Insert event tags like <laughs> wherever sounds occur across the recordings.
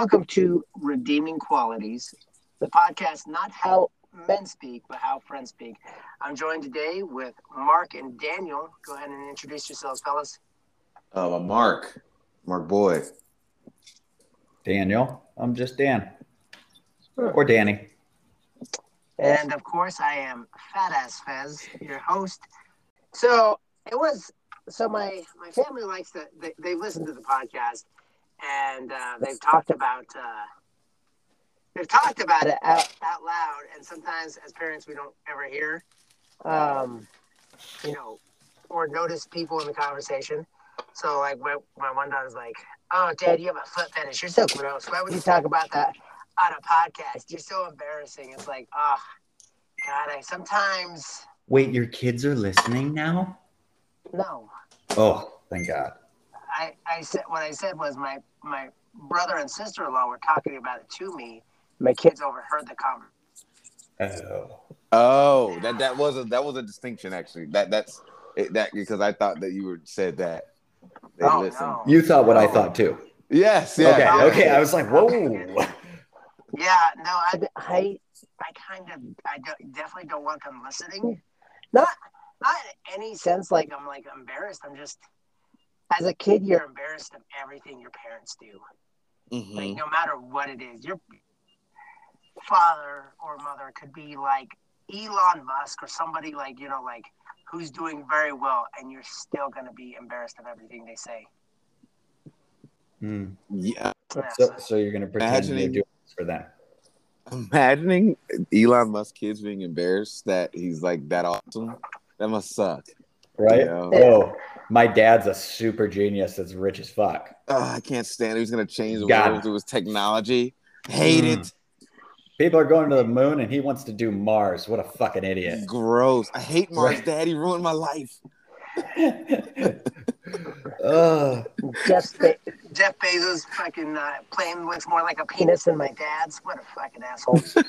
Welcome to Redeeming Qualities, the podcast not how men speak, but how friends speak. I'm joined today with Mark and Daniel. Go ahead and introduce yourselves, fellas. Uh, Mark, Mark Boyd. Daniel. I'm just Dan. Or Danny. And of course, I am Fat Ass Fez, your host. So it was so my my family likes to they, they listen to the podcast and uh, they've talked about uh, they've talked about it out, out loud. And sometimes as parents we don't ever hear um, you know or notice people in the conversation. So like my, my one daughter's like oh dad you have a foot fetish. You're so gross. Why would you talk about that on a podcast? You're so embarrassing. It's like oh god i sometimes Wait, your kids are listening now? no. Oh, thank God. I, I said what I said was my my brother and sister in law were talking about it to me. My kids overheard the conversation. Oh. Oh, that that was a that was a distinction actually. That that's it, that because I thought that you were said that. They Oh, listen. no. You thought what I thought too. Yes. Yeah. okay, yeah. okay. I was like, whoa. Yeah, no, I, I, I kind of, I don't, definitely don't want them listening. Not, not in any sense like I'm like embarrassed. I'm just, as a kid, you're embarrassed of everything your parents do. Mhm. Like no matter what it is, your father or mother could be like Elon Musk or somebody like you know like who's doing very well, and you're still gonna be embarrassed of everything they say. Hmm. Yeah. Yeah, So, so- so you're gonna pretend Imagining- you're doing this for them. Imagining Elon Musk kids being embarrassed that he's like that awesome. That must suck. Right? Yeah. Oh, my dad's a super genius that's rich as fuck. Oh, I can't stand it. He's gonna change the God. world through his technology. Hate Mm. it. People are going to the moon and he wants to do Mars. What a fucking idiot. Gross. I hate Mars. Right. Daddy ruined my life. <laughs> Ugh. Jeff, Be- Jeff Bezos fucking uh, plane looks more like a penis than my dad's. What a fucking asshole. <laughs>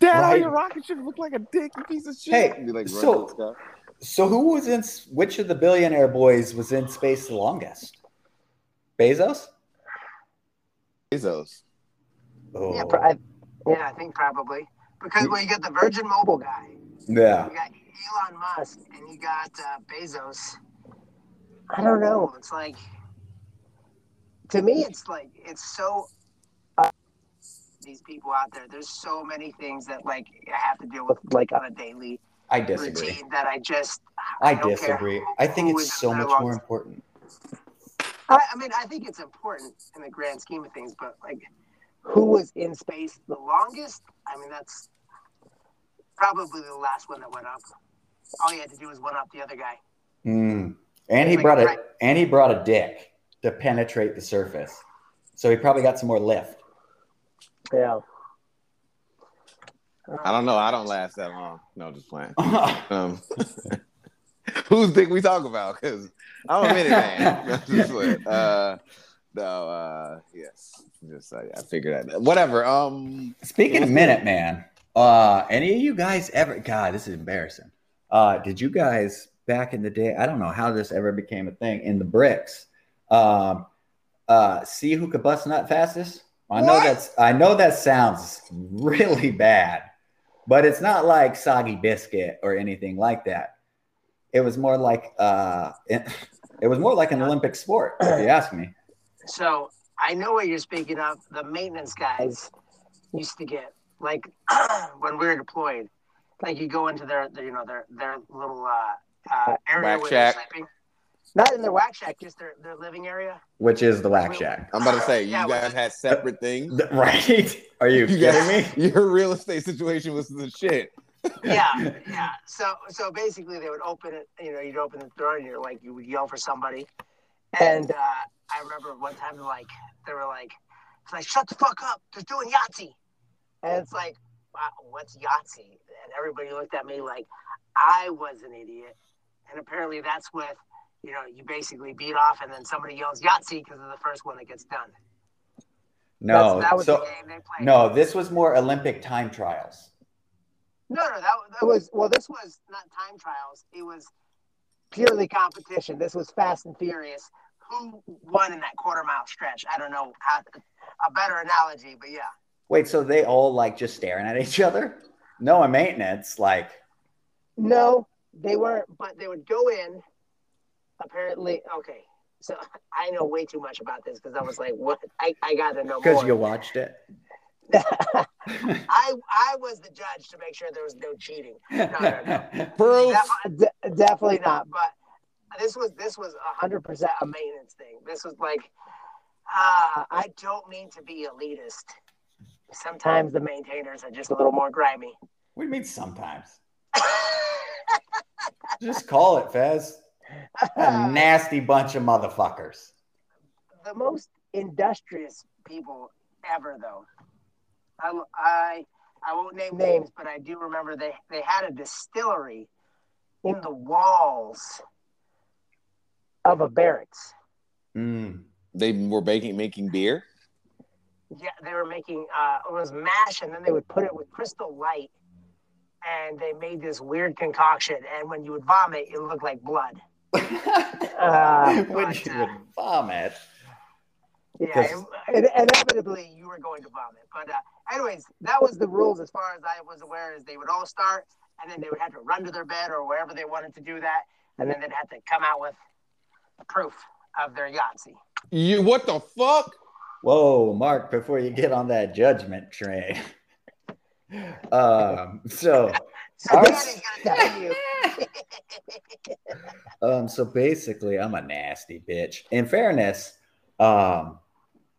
Dad, all Right. your rocket ships look like a dick, you piece of shit. Hey, Be like, so- running the sky. So who was in which of the billionaire boys was in space the longest? Bezos? Bezos. Oh. yeah, pro- I, yeah, I think probably because well, you got the Virgin Mobile guy, yeah. you got Elon Musk, and you got uh, Bezos. I don't know. It's like to me, it's like it's so. Uh, these people out there, there's so many things that like I have to deal with like on a daily I disagree. routine that I just I don't disagree. I think it's so much more important. I, I mean, I think it's important in the grand scheme of things, but like, who was in space the longest? I mean, that's probably the last one that went up. All he had to do was one up the other guy. Mm. And he Like, brought right. and he brought a dick to penetrate the surface. So he probably got some more lift. Yeah. I don't know. I don't last that long. No, just playing. <laughs> Um, <laughs> who's dick we talk about? Because <laughs> I'm a minute man. No, uh, no, uh, yes. Just I, I figured that. Whatever. Um, Speaking of Minuteman, uh, any of you guys ever? God, this is embarrassing. Uh, did you guys back in the day? I don't know how this ever became a thing in the bricks. Um, uh, see who could bust nut fastest? I know What? that's. I know that sounds really bad, but it's not like soggy biscuit or anything like that. It was more like uh, it, it was more like an Olympic sport, if you ask me. So I know what you're speaking of. The maintenance guys used to get like <clears throat> when we were deployed, like you go into their, their you know, their their little uh, uh, area Whack where shack. they're sleeping. Not in their whack shack, just their, their living area. Which is the whack shack, I'm about to say you Yeah, guys had separate things. right? <laughs> Are you, <laughs> You kidding guys- me? Your real estate situation was the shit. yeah, <laughs> yeah. So so basically, they would open it. You know, you'd open the door and you're like, you would yell for somebody. And uh, I remember one time, like they were like, "It's like shut the fuck up! They're doing Yahtzee." And it's like, wow, "What's Yahtzee?" And everybody looked at me like I was an idiot. And apparently, that's with you know, you basically beat off, and then somebody yells Yahtzee because of the first one that gets done. No, that was so the game they played. no, this was more Olympic time trials. No, no, that, that was well. This was not time trials. It was purely competition. This was Fast and Furious. who won in that quarter mile stretch. I don't know how a better analogy, but yeah. Wait, so they all like just staring at each other? No a maintenance, like No, they weren't, but they would go in. Apparently, okay. So I know way too much about this because I was like, "What? I, I got to know because you watched it. <laughs> I I was the judge to make sure there was no cheating. No, no, no. <laughs> Proof. De- definitely not. But this was this was hundred percent a maintenance thing. This was like, uh, I don't mean to be elitist. Sometimes the maintainers are just a little more grimy. What do you mean sometimes? <laughs> Just call it, Fez. A <laughs> nasty bunch of motherfuckers. the most industrious people ever, though. I, I I won't name names, but I do remember they they had a distillery in the walls of a barracks. Mm. They were baking, making beer. Yeah, they were making uh, it was mash, and then they would put it with crystal light, and they made this weird concoction. And when you would vomit, it looked like blood. Uh, <laughs> when but, you would vomit. Yeah, Because- and, and inevitably you were going to vomit. But uh, anyways, that was the rules as far as I was aware. Is they would all start, and then they would have to run to their bed or wherever they wanted to do that, and then they'd have to come out with proof of their Yahtzee. You what the fuck? Whoa, Mark, before you get on that judgment train. <laughs> um, so So Ours- <laughs> Um, so basically I'm a nasty bitch. In fairness, um,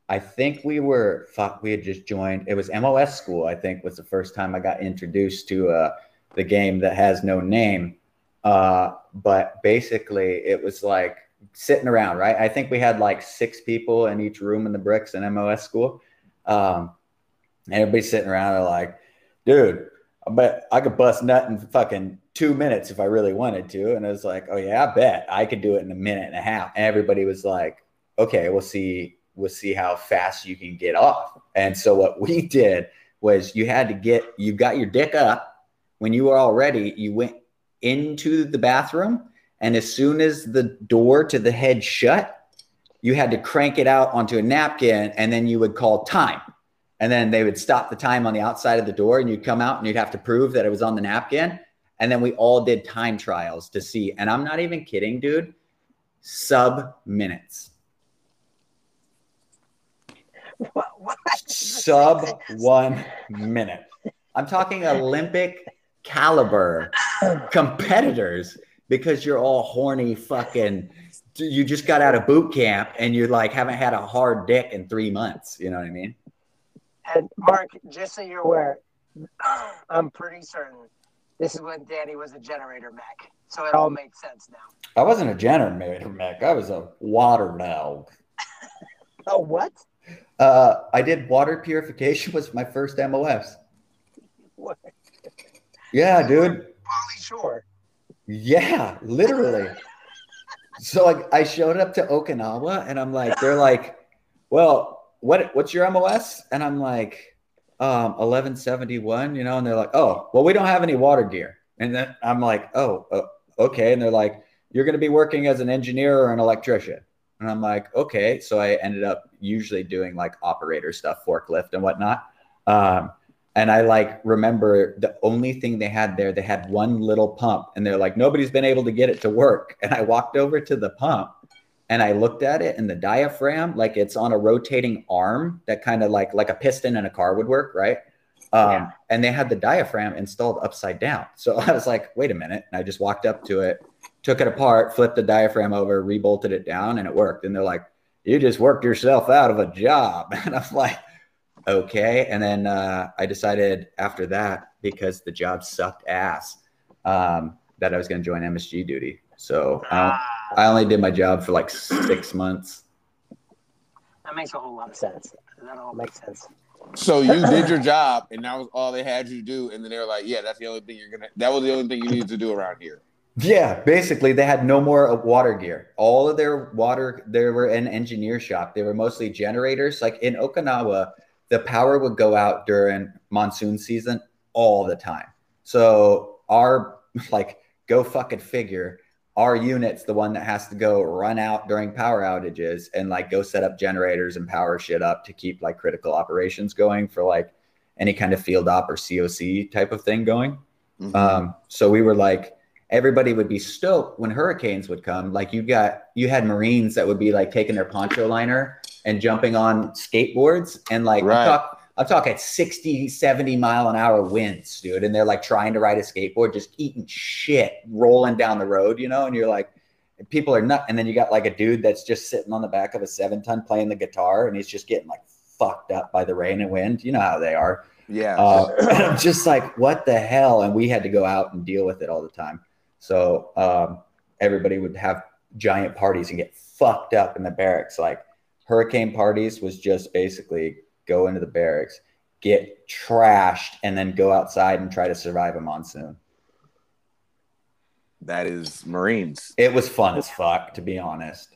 I think we were fuck, we had just joined. It was MOS school, I think, was the first time I got introduced to uh the game that has no name. Uh, but basically it was like sitting around, right? I think we had like six people in each room in the bricks in MOS school. Um, and everybody's sitting around, they're like, dude, I bet I could bust nut in fucking two minutes if I really wanted to. And I was like, oh yeah, I bet I could do it in a minute and a half. And everybody was like, okay, we'll see, we'll see how fast you can get off. And so what we <laughs> did was you had to get, you got your dick up. When you were all ready, you went into the bathroom. And as soon as the door to the head shut, you had to crank it out onto a napkin and then you would call time. And then they would stop the time on the outside of the door and you'd come out and you'd have to prove that it was on the napkin. And then we all did time trials to see. And I'm not even kidding, dude. Sub minutes. What, what? Sub one minute. I'm talking Olympic caliber competitors because you're all horny fucking you just got out of boot camp and you're like haven't had a hard dick in three months. You know what I mean? And Mark, just so you're aware, I'm pretty certain this is when Danny was a generator mech. So it all makes sense now. I wasn't a generator mech. I was a water dog. Oh, what? Uh, I did water purification was my first MOS. What? Yeah, dude. Pauly Shore. Yeah, literally. so like I showed up to Okinawa and I'm like, they're like, well, what what's your MOS? And I'm like, um, 1171, you know, and they're like, oh, well, we don't have any water gear. And then I'm like, oh, uh, okay. And they're like, you're going to be working as an engineer or an electrician. And I'm like, okay. So I ended up usually doing like operator stuff, forklift and whatnot. Um, and I like remember the only thing they had there, they had one little pump, and they're like, nobody's been able to get it to work. And I walked over to the pump and I looked at it, and the diaphragm, like it's on a rotating arm that kind of like like a piston in a car would work, right? Um, Yeah. And they had the diaphragm installed upside down. So <laughs> I was like, wait a minute. And I just walked up to it, took it apart, flipped the diaphragm over, rebolted it down, and it worked. And they're like, you just worked yourself out of a job. <laughs> And I'm like, okay. And then uh, I decided after that, because the job sucked ass, um, that I was going to join MSG duty. So Ah, I only did my job for like six <clears throat> months. that makes a whole lot of sense. That all makes sense. So you did your job, and that was all they had you do. And then they were like, "Yeah, that's the only thing you're gonna. That was the only thing you needed to do around here." Yeah, basically, they had no more uh, water gear. All of their water, they were an engineer shop. They were mostly generators. Like in Okinawa, the power would go out during monsoon season all the time. So our <laughs> like, go fucking figure. Our unit's the one that has to go run out during power outages and like go set up generators and power shit up to keep like critical operations going for like any kind of field op or COC type of thing going. Mm-hmm. Um, so we were like, everybody would be stoked when hurricanes would come. Like you got, you had Marines that would be like taking their poncho liner and jumping on skateboards and like right. Talk, I'm talking 60, 70 mile an hour winds, dude. And they're like trying to ride a skateboard, just eating shit, rolling down the road, you know, and you're like, people are not. And then you got like a dude that's just sitting on the back of a seven ton playing the guitar and he's just getting like fucked up by the rain and wind. You know how they are. Yeah. Uh, <clears throat> just like, what the hell? And we had to go out and deal with it all the time. So um, everybody would have giant parties and get fucked up in the barracks. Like hurricane parties was just basically go into the barracks, get trashed, and then go outside and try to survive a monsoon. That is Marines. It was fun as fuck, to be honest.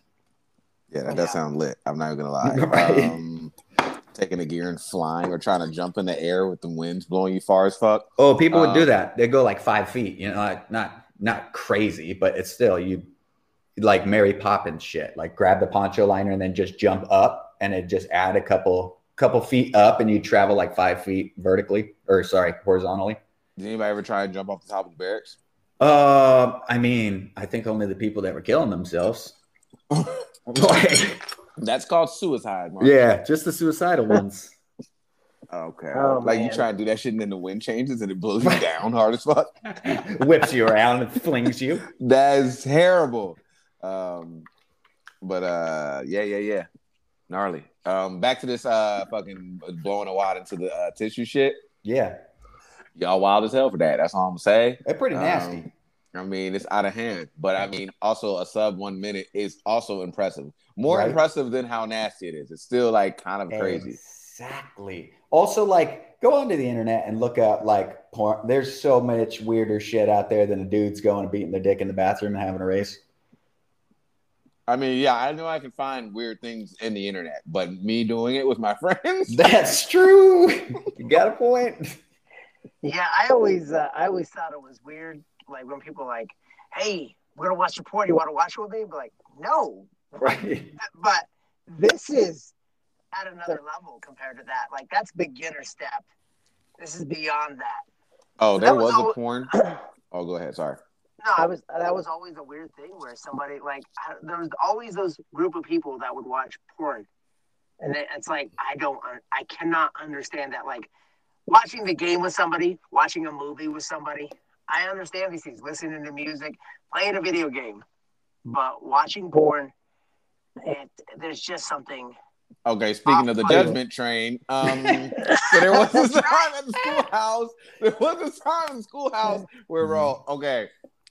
Yeah, that does sound lit. I'm not gonna <laughs> lie. right. Um, taking the gear and flying or trying to jump in the air with the winds blowing you far as fuck. Oh, people would do um, that. They go like five feet, you know, like not not crazy, but it's still you like Mary Poppins shit. Like grab the poncho liner and then just jump up and it just add a couple couple feet up and you travel like five feet vertically or sorry, horizontally. Did anybody ever try and jump off the top of the barracks? Uh, I mean, I think only the people that were killing themselves. <laughs> That's called suicide. Mark. Yeah, just the suicidal <laughs> ones. Okay. Oh, like man. you try and do that shit and then the wind changes and it blows you <laughs> down hard as fuck. Whips you around and flings you. That is terrible. Um, but uh, yeah, yeah, yeah, gnarly. Um, back to this uh fucking blowing a wad into the uh, tissue shit. Yeah, y'all wild as hell for that. That's all I'm gonna say. They're pretty nasty. Um, I mean, it's out of hand, but I mean, also a sub one minute is also impressive. More right? impressive than how nasty it is. It's still like kind of crazy. Exactly. Also, like, go onto the internet and look up like porn. There's so much weirder shit out there than a dudes going and beating their dick in the bathroom and having a race. I mean, yeah, I know I can find weird things in the internet, but me doing it with my <laughs> friends. That's true. you got a point. Yeah, I always, uh, I always thought it was weird, like when people like, "Hey, we're gonna watch the porn. You want to watch it with me?" But like, no, right. <laughs> But this is at another level compared to that. Like that's beginner step. This is beyond that. Oh, so there was, was, a porn. <clears throat> oh, go ahead. Sorry. No, I was that was always a weird thing where somebody like there was always those group of people that would watch porn, and it's like I don't I cannot understand that like watching the game with somebody, watching a movie with somebody. I understand these things, listening to music, playing a video game, but watching porn, it there's just something. Okay, speaking of the judgment train, um, so there was a time at the <laughs> schoolhouse. There was a time in the schoolhouse where we're all okay.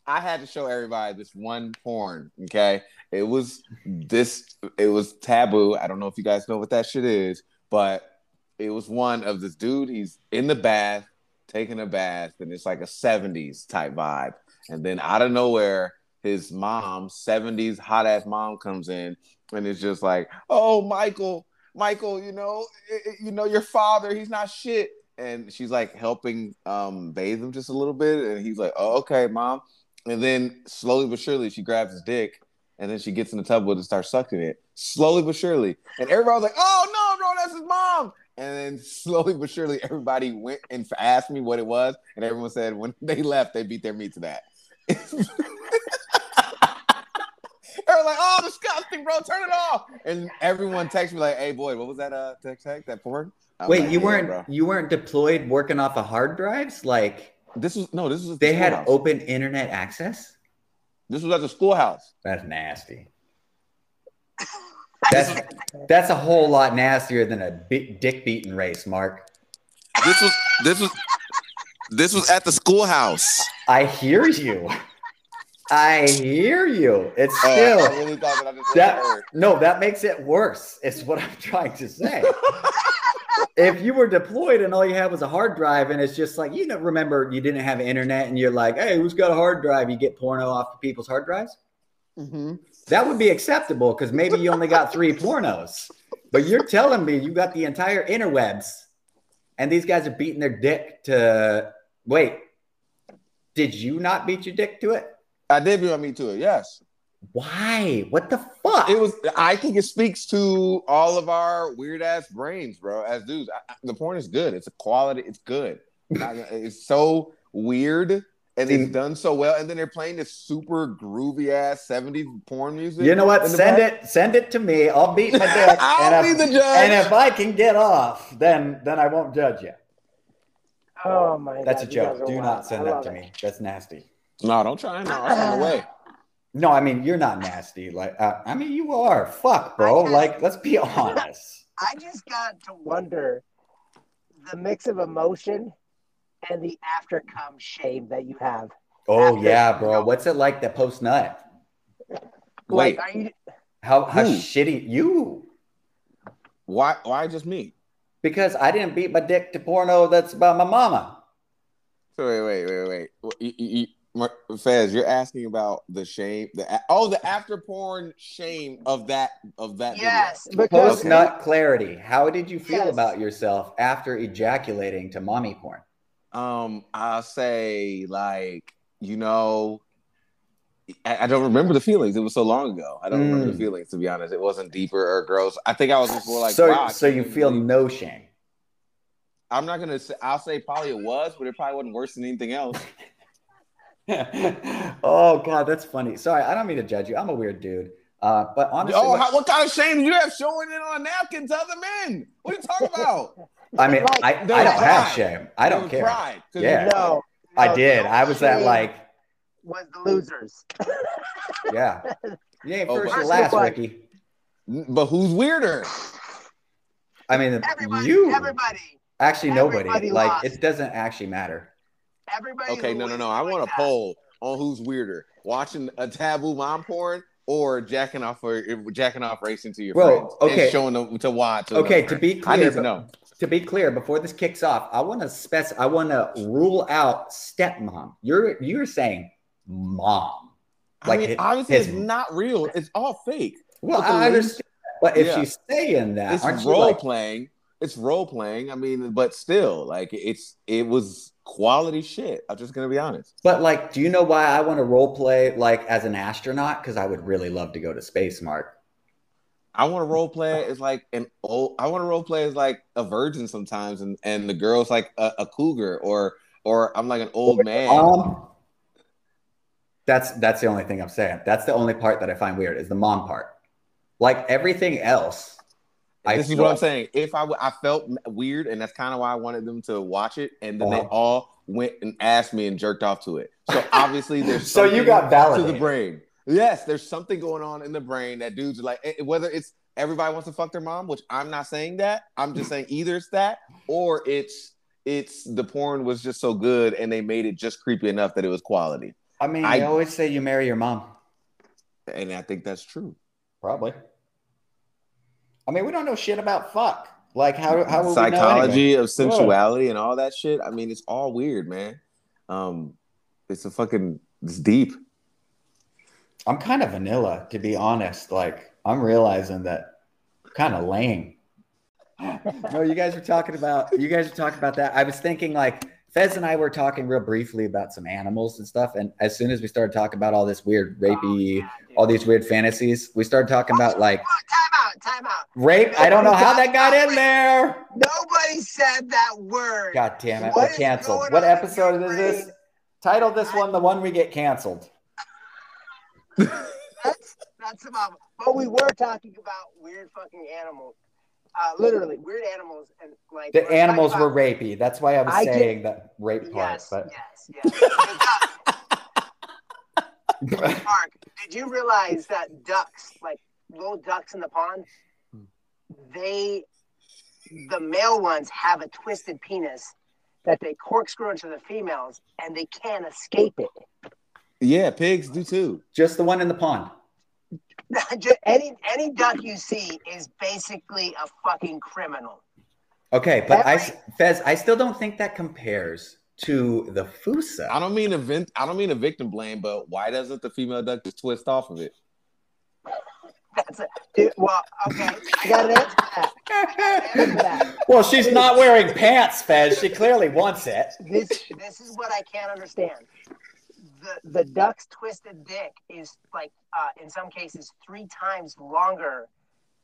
I had to show everybody this one porn. Okay, it was this. It was taboo. I don't know if you guys know what that shit is, but it was one of this dude. He's in the bath, taking a bath, and it's like a '70s type vibe. And then out of nowhere, his mom, '70s hot ass mom, comes in, and it's just like, "Oh, Michael, Michael, you know, you know your father. He's not shit." And she's like helping um, bathe him just a little bit, and he's like, "Oh, okay, mom." And then slowly but surely, she grabs his dick, and then she gets in the tub with it and starts sucking it slowly but surely. And everybody was like, "Oh no, bro, that's his mom!" And then slowly but surely, everybody went and asked me what it was, and everyone said when <laughs> they left, they beat their meat to that. <laughs> they were like, "Oh, disgusting, bro! Turn it off!" And everyone texted me like, "Hey, boy, what was that? Uh, text, text that porn?" I'm Wait, like, you weren't bro. you weren't deployed working off of hard drives like this was no, this was they had open internet access. This was at the schoolhouse. That's nasty. That's that's a whole lot nastier than a dick beating race, Mark. This was this was this was at the schoolhouse. I hear you. I hear you. It's oh, still oh, really that, that no, that makes it worse. It's what I'm trying to say. <laughs> if you were deployed and all you had was a hard drive, and it's just like you know, remember you didn't have internet, and you're like, "Hey, who's got a hard drive?" You get porno off of people's hard drives. Mm-hmm. That would be acceptable because maybe you only got three pornos, but you're telling me you got the entire interwebs, and these guys are beating their dick to. Wait, did you not beat your dick to it? I did beat my meat to it. Yes. Why? What the fuck? It was. I think it speaks to all of our weird ass brains, bro. As dudes, I, I- the porn is good. It's a quality. It's good. It's so weird, and it's Dude. done so well. And then they're playing this super groovy ass '70s porn music. You know what? Send it. Send it to me. I'll beat my <laughs> dick. I'll and, be if, the judge. and if I can get off, then then I won't judge you. Oh my god. That's a God, you guys joke. Do wild. not send that to it. me. That's nasty. no, don't try. No, I'll send it away. No, I mean you're not nasty. Like uh, I mean you are. Fuck, bro. Just- Like let's be honest. I just got to wonder the mix of emotion and the after come shame that you have. Oh After- yeah, bro. What's it like to post nut? Wait, Like, are you? How how Who? shitty you? why? Why just me? Because I didn't beat my dick to porno that's about my mama. So wait, wait, wait, wait. Well, you- you- you- Mar- Fez, you're asking about the shame. The oh, the after porn shame of that of that. Yes, Post because Okay. nut clarity. How did you feel Yes. about yourself after ejaculating to mommy porn? Um, I'll say like you know, I, I don't remember the feelings. It was so long ago. I don't remember Mm. the feelings to be honest. It wasn't deeper or gross. I think I was just more like so wow, so you feel believe- no shame. I'm not gonna say. I'll say probably it was, but it probably wasn't worse than anything else. <laughs> <laughs> oh god, that's funny. Sorry, I don't mean to judge you. I'm a weird dude. Uh, but honestly, oh, what- how, what kind of shame do you have showing it on a napkin to other men? What are you talking about? <laughs> I mean, Right. I, I don't was have shame. I don't care. pride, 'cause Yeah. you- no, I did. no I was that like, was the losers. <laughs> yeah. You ain't Oh, first but- or last, What? Ricky. But who's weirder? I mean, Everybody, you everybody, actually nobody. everybody like lost. it doesn't actually matter. Everybody. Okay, no, no, no. I doing want a that. poll on who's weirder: watching a taboo mom porn or jacking off or jacking off racing to your Bro, friends okay. and showing them to watch. Okay, to be I clear, need to know. to be clear, before this kicks off, I want to spec. I want to rule out stepmom. You're you're saying mom. I Like mean, it- obviously, his- it's not real. It's all fake. Well, I understand. But if Yeah. she's saying that, It's role like, playing. It's role playing. I mean, but still, like it's it was quality shit. I'm just gonna be honest. But like, do you know why I want to role play like as an astronaut? Because I would really love to go to space, Mark. I want to role play as like an old. I want to role play as like a virgin sometimes, and and the girl's like a, a cougar, or or I'm like an old man. Um, that's that's the only thing I'm saying. That's the only part that I find weird is the mom part. Like everything else, I this is what I'm saying. If I w- I felt weird, and that's kind of why I wanted them to watch it, and then they Uh-huh. all went and asked me and jerked off to it. So obviously there's <laughs> So you something got to the brain. Yes, there's something going on in the brain that dudes are like. eh, Whether it's everybody wants to fuck their mom, which I'm not saying that. I'm just saying either it's that or it's it's the porn was just so good and they made it just creepy enough that it was quality. I mean, I- they always say you marry your mom. And I think that's true. Probably. I mean, we don't know shit about fuck. Like how how will we know psychology of sensuality and all that shit. I mean, it's all weird, man. Um, it's a fucking it's deep. I'm kind of vanilla, to be honest. Like I'm realizing that I'm kind of lame. <laughs> no, you guys were talking about you guys were talking about that. I was thinking like Fez and I were talking real briefly about some animals and stuff, and as soon as we started talking about all this weird oh, rapey, Oh, yeah, all these weird fantasies, we started talking about like Time out, time out. rape. I don't know how that got in there. Nobody said that word. God damn it, What we're canceled. What episode is this? brain? Title this one the one we get canceled. That's that's about. But we were talking about weird fucking animals. Uh, literally weird animals and like The animals were about- rapey. That's why I was I get- saying that rape part. But yes, yes. <laughs> Mark, did you realize that ducks, like little ducks in the pond, they, the male ones have a twisted penis that they corkscrew into the females and they can't escape it. Yeah, pigs do too. just the one in the pond. <laughs> Ju- any any duck you see is basically a fucking criminal. Okay, but I, Fez, I still don't think that compares to the fossa. I don't mean a vent, I don't mean a victim blame, but why doesn't the female duck just twist off of it? That's it. Dude, well, okay, I got an answer for that. I got an answer for that. Well, she's not wearing pants, Fez. She clearly wants it. This this is what I can't understand. The the duck's twisted dick is like uh, in some cases three times longer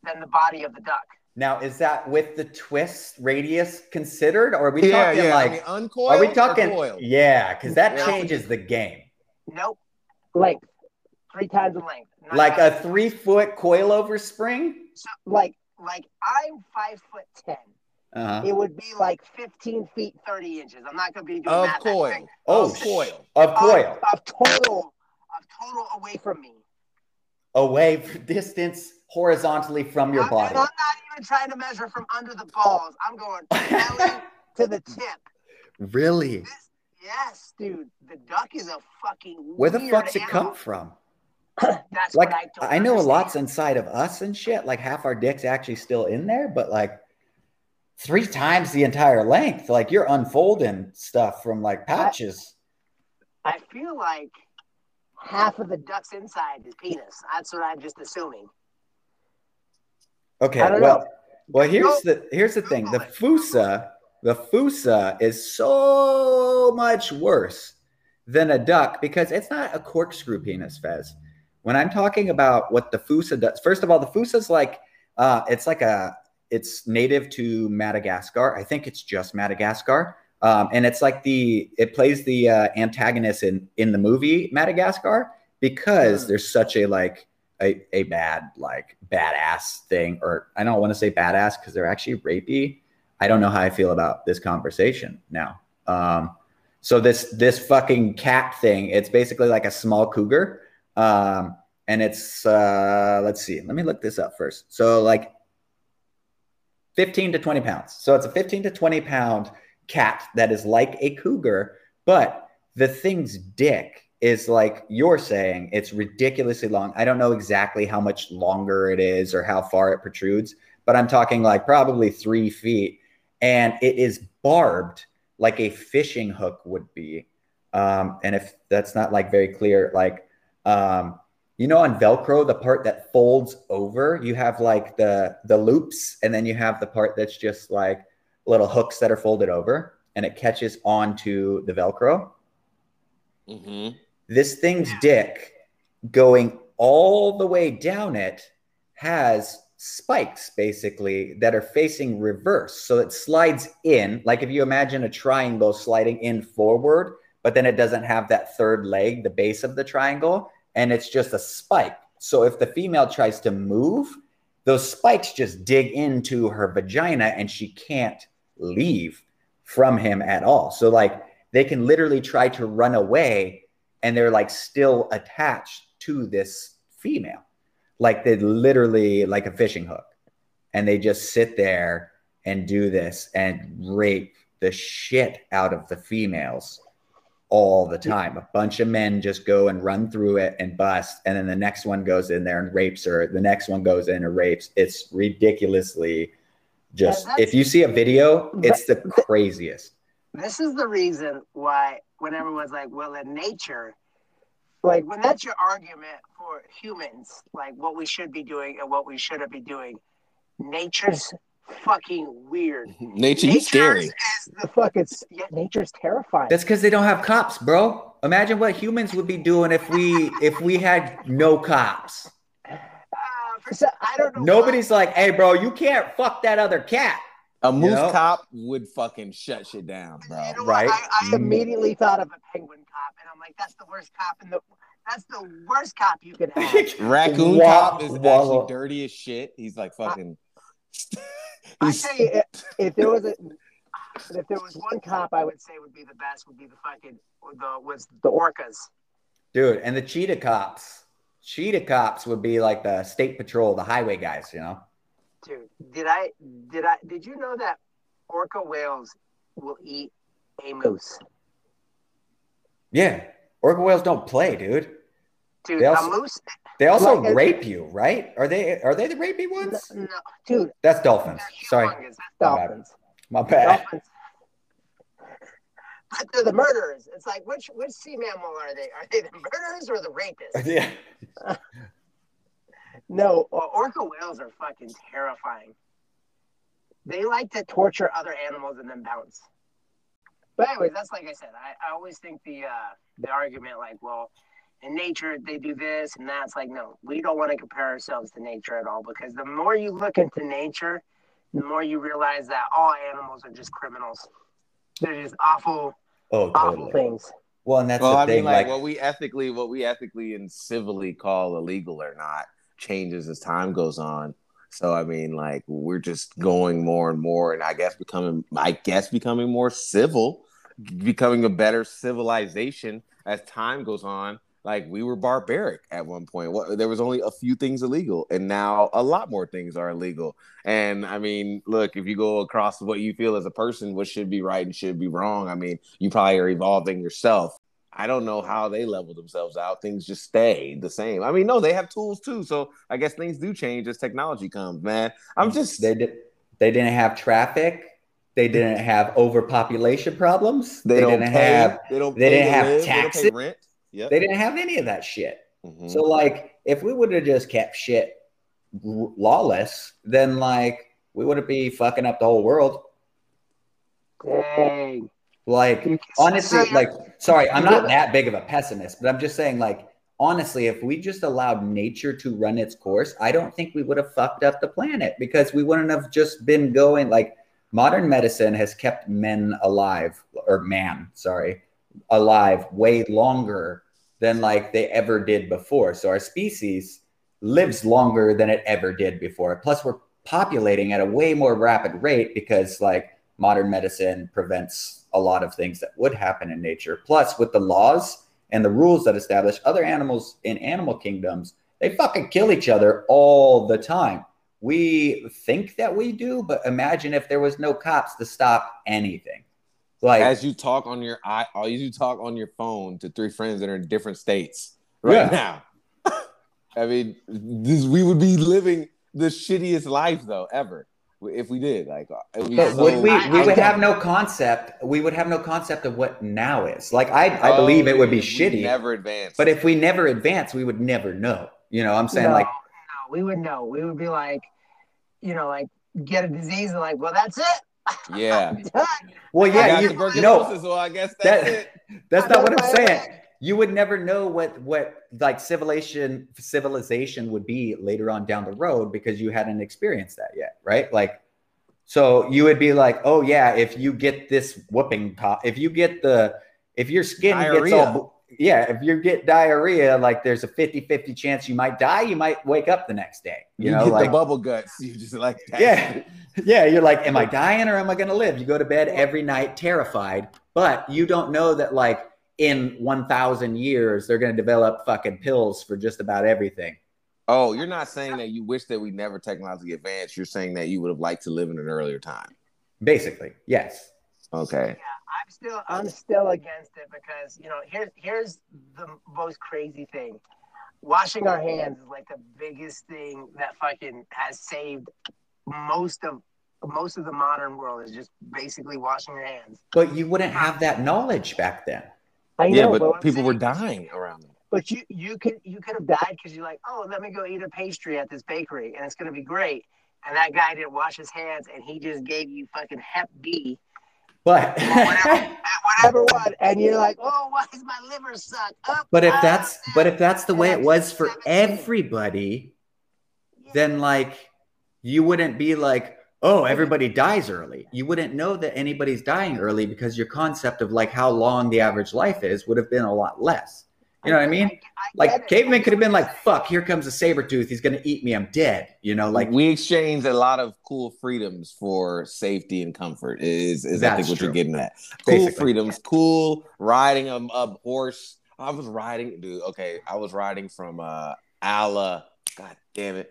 than the body of the duck. Now, is that with the twist radius considered, or are we Yeah, talking yeah. like? I mean, uncoiled. are we talking? coiled? Yeah, because that Yeah. changes the game. Nope, length, three times the length. Not Like a three foot coilover spring. so, like like I'm five foot ten. Uh-huh. It would be like fifteen feet thirty inches. I'm not gonna be doing Of that. that coil. Oh, of coil. Of Of- coil of total of total away from me. away for distance horizontally from your I'm, body. I'm not even trying to measure from under the balls. I'm going belly <laughs> to the tip. Really? This, yes, dude. The duck is a fucking. Where the weird fuck's it come from? <clears throat> That's Like what I don't I know a lot's inside of us and shit. Like half our dick's actually still in there, but like three times the entire length. Like you're unfolding stuff from like pouches. I feel like half of the duck's inside is penis. That's what I'm just assuming. Okay, well, know. well here's the here's the thing. The fossa, the fossa is so much worse than a duck because it's not a corkscrew penis, Fez. When I'm talking about what the fossa does, first of all, the fossa is like uh, it's like a it's native to Madagascar. I think it's just Madagascar. Um, and it's like the it plays the uh, antagonist in in the movie Madagascar because Hmm. there's such a like a, a bad like badass thing or I don't want to say badass because they're actually rapey. I don't know how I feel about this conversation now. Um, so this this fucking cat thing, it's basically like a small cougar. Um, and it's uh let's see, let me look this up first. So like 15 to 20 pounds. So it's a 15 to 20 pound cat that is like a cougar, but the thing's dick is like you're saying it's ridiculously long. I don't know exactly how much longer it is or how far it protrudes, but I'm talking like probably three feet. And it is barbed like a fishing hook would be. Um, and if that's not like very clear, like, um, you know, on Velcro, the part that folds over, you have like the the loops, and then you have the part that's just like little hooks that are folded over, and it catches onto the Velcro. Mm-hmm. This thing's dick going all the way down it has spikes basically that are facing reverse. So it slides in, like if you imagine a triangle sliding in forward, but then it doesn't have that third leg, the base of the triangle, and it's just a spike. So if the female tries to move, those spikes just dig into her vagina and she can't leave from him at all. So, like, they can literally try to run away and they're like still attached to this female. Like, they literally, like a fishing hook. And they just sit there and do this and rape the shit out of the females all the time. A bunch of men just go and run through it and bust, and then the next one goes in there and rapes her. The next one goes in and rapes. It's ridiculously just. Yeah, if you see a video, it's the craziest. This is the reason why when everyone's like, well, in nature, like when that's your argument for humans, like what we should be doing and what we shouldn't be doing, nature's <laughs> fucking weird. Nature, you Nature scary. Is the fucking yeah, nature's terrifying. That's because they don't have cops, bro. Imagine what humans would be doing if we if we had no cops. Uh, for some, I don't know. why. Nobody's like, hey, bro, you can't fuck that other cat. A moose know? cop would fucking shut shit down, bro. You know Right. I, I immediately thought of a penguin cop, and I'm like, that's the worst cop in the. That's the worst cop you could have. <laughs> Raccoon Wa- cop is wallow. actually dirty as shit. He's like fucking. I he's, tell you, <laughs> if, if there was a, if there was one cop, I would say would be the best would be the fucking the was the orcas. Dude, and the cheetah cops. Cheetah cops would be like the state patrol, the highway guys, you know? Dude, did I did I did you know that orca whales will eat a moose? Yeah. Orca whales don't play, dude. Dude, They also- a moose? They also Like- rape you, right? Are they are they the rapey ones? no, dude, That's dolphins. Sorry. That's My bad. dolphins. My bad. But <laughs> they're the murderers. It's like which which sea mammal are they? Are they the murderers or the rapists? <laughs> yeah. <laughs> No, orca whales are fucking terrifying. They like to torture other animals and then bounce. But anyways, that's like I said. I, I always think the uh, the argument like, well, in nature they do this and that's like, no, we don't want to compare ourselves to nature at all because the more you look into nature, the more you realize that all animals are just criminals. They're just awful, Oh, awful totally. things. Well, and that's well, the I thing. mean, like, like, what we ethically, what we ethically and civilly call illegal or not, changes as time goes on. So, I mean, like, we're just going more and more, and I guess becoming, I guess, becoming more civil, becoming a better civilization as time goes on. Like, we were barbaric at one point. What, there was only a few things illegal, and now a lot more things are illegal. And I mean, look, if you go across what you feel as a person, what should be right and should be wrong, I mean, you probably are evolving yourself. I don't know how they level themselves out. Things just stay the same. I mean, no, they have tools too. So I guess things do change as technology comes, man. I'm mm. just they did. They didn't have traffic. They didn't have overpopulation problems. they, They, don't didn't pay, have. they don't they didn't have live, they don't pay taxes. Rent. Yep. They didn't have any of that shit. Mhm. So, like, if we would have just kept shit lawless, then like we wouldn't be fucking up the whole world. Dang. Like, honestly, like, sorry, I'm not that big of a pessimist, but I'm just saying, like, honestly, if we just allowed nature to run its course, I don't think we would have fucked up the planet because we wouldn't have just been going like modern medicine has kept men alive or man, sorry, alive way longer than like they ever did before. So our species lives longer than it ever did before. Plus, we're populating at a way more rapid rate because like modern medicine prevents a lot of things that would happen in nature. Plus, with the laws and the rules that establish other animals in animal kingdoms, they fucking kill each other all the time. We think that we do, but imagine if there was no cops to stop anything. Like, as you talk on your i, uh, as you talk on your phone to three friends that are in different states right Yeah. now. <laughs> I mean, this, we would be living the shittiest life though ever if we did. Like, uh, it would But so- would we? We would have no concept. We would have no concept of what now is. Like I, I oh, believe it would be Oh, shitty. Never advance. But if we never advance, we would never know. You know, I'm saying no, like, no, we would know. We would be like, you know, like get a disease and like, well, that's it. Yeah, <laughs> well, yeah, you, tuberculosis, no, so I guess that's That- it. that's not what I'm saying. You would never know what what like civilization civilization would be later on down the road because you hadn't experienced that yet, right? Like, so you would be like, oh yeah, if you get this whooping cough, if you get the if your skin gets all yeah, if you get diarrhea, like there's a 50-50 chance you might die, you might wake up the next day. You, You, know, get like the bubble guts. You just like that. Yeah. Yeah, you're like, am I dying or am I going to live? You go to bed every night terrified, but you don't know that like in 1000 years they're going to develop fucking pills for just about everything. Oh, you're not saying that you wish that we never technologically advanced. You're saying that you would have liked to live in an earlier time. Basically. Yes. Okay. Yeah, I'm still I'm still against it because you know here's here's the most crazy thing. Washing our hands is like the biggest thing that fucking has saved most of most of the modern world is just basically washing your hands. But you wouldn't have that knowledge back then. I yeah, know, but what I'm people were dying around them. But you you could you could have died because you're like, oh, let me go eat a pastry at this bakery and it's gonna be great. And that guy didn't wash his hands and he just gave you fucking Hep B, But whatever one, and you're like, oh, why does my liver suck? Up, but if that's but if that's the way it was for everybody, yeah. then like you wouldn't be like oh everybody dies early. You wouldn't know that anybody's dying early because your concept of like how long the average life is would have been a lot less you know what i mean get like it. caveman could have been like fuck here comes a saber tooth he's gonna eat me i'm dead you know like Like we exchange a lot of cool freedoms for safety and comfort. Is is I think what true. you're getting at? Cool Basically. freedoms, cool riding a, a horse. I was riding, dude. Okay, I was riding from uh Ala, god damn it,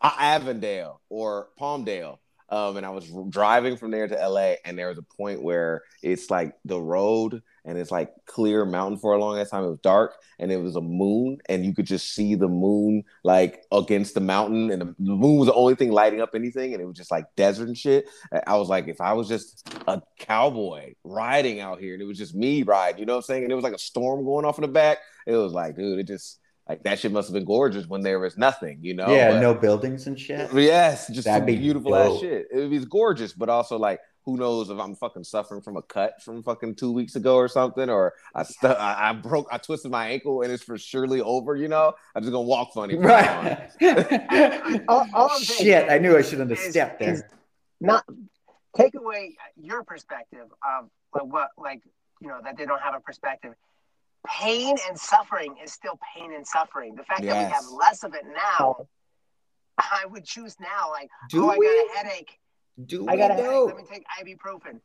uh, Avondale or Palmdale. Um, and I was driving from there to LA, and there was a point where it's like the road and it's like clear mountain for a long ass time. It was dark and it was a moon, and you could just see the moon like against the mountain, and the, moon was the only thing lighting up anything, and it was just like desert and shit. I- I was like, if I was just a cowboy riding out here, and it was just me riding, you know what I'm saying? And it was like a storm going off in the back. It was like, dude, it just like that shit must have been gorgeous when there was nothing, you know? yeah But- no buildings and shit Yes, just That'd be beautiful dope. ass shit. It was gorgeous, but also like who knows if I'm fucking suffering from a cut from fucking two weeks ago or something, or I stu- I, I broke, I twisted my ankle and it's for surely over. You know, I'm just gonna walk funny. from now on. Right. <laughs> All- all Shit, I knew I shouldn't have is- stepped there. Not take away your perspective of like what, like you know, that they don't have a perspective. Pain and suffering is still pain and suffering. The fact that we have less of it now, I would choose now. Like, Do oh, I we? got a headache. Do I gotta headache. Let me take ibuprofen.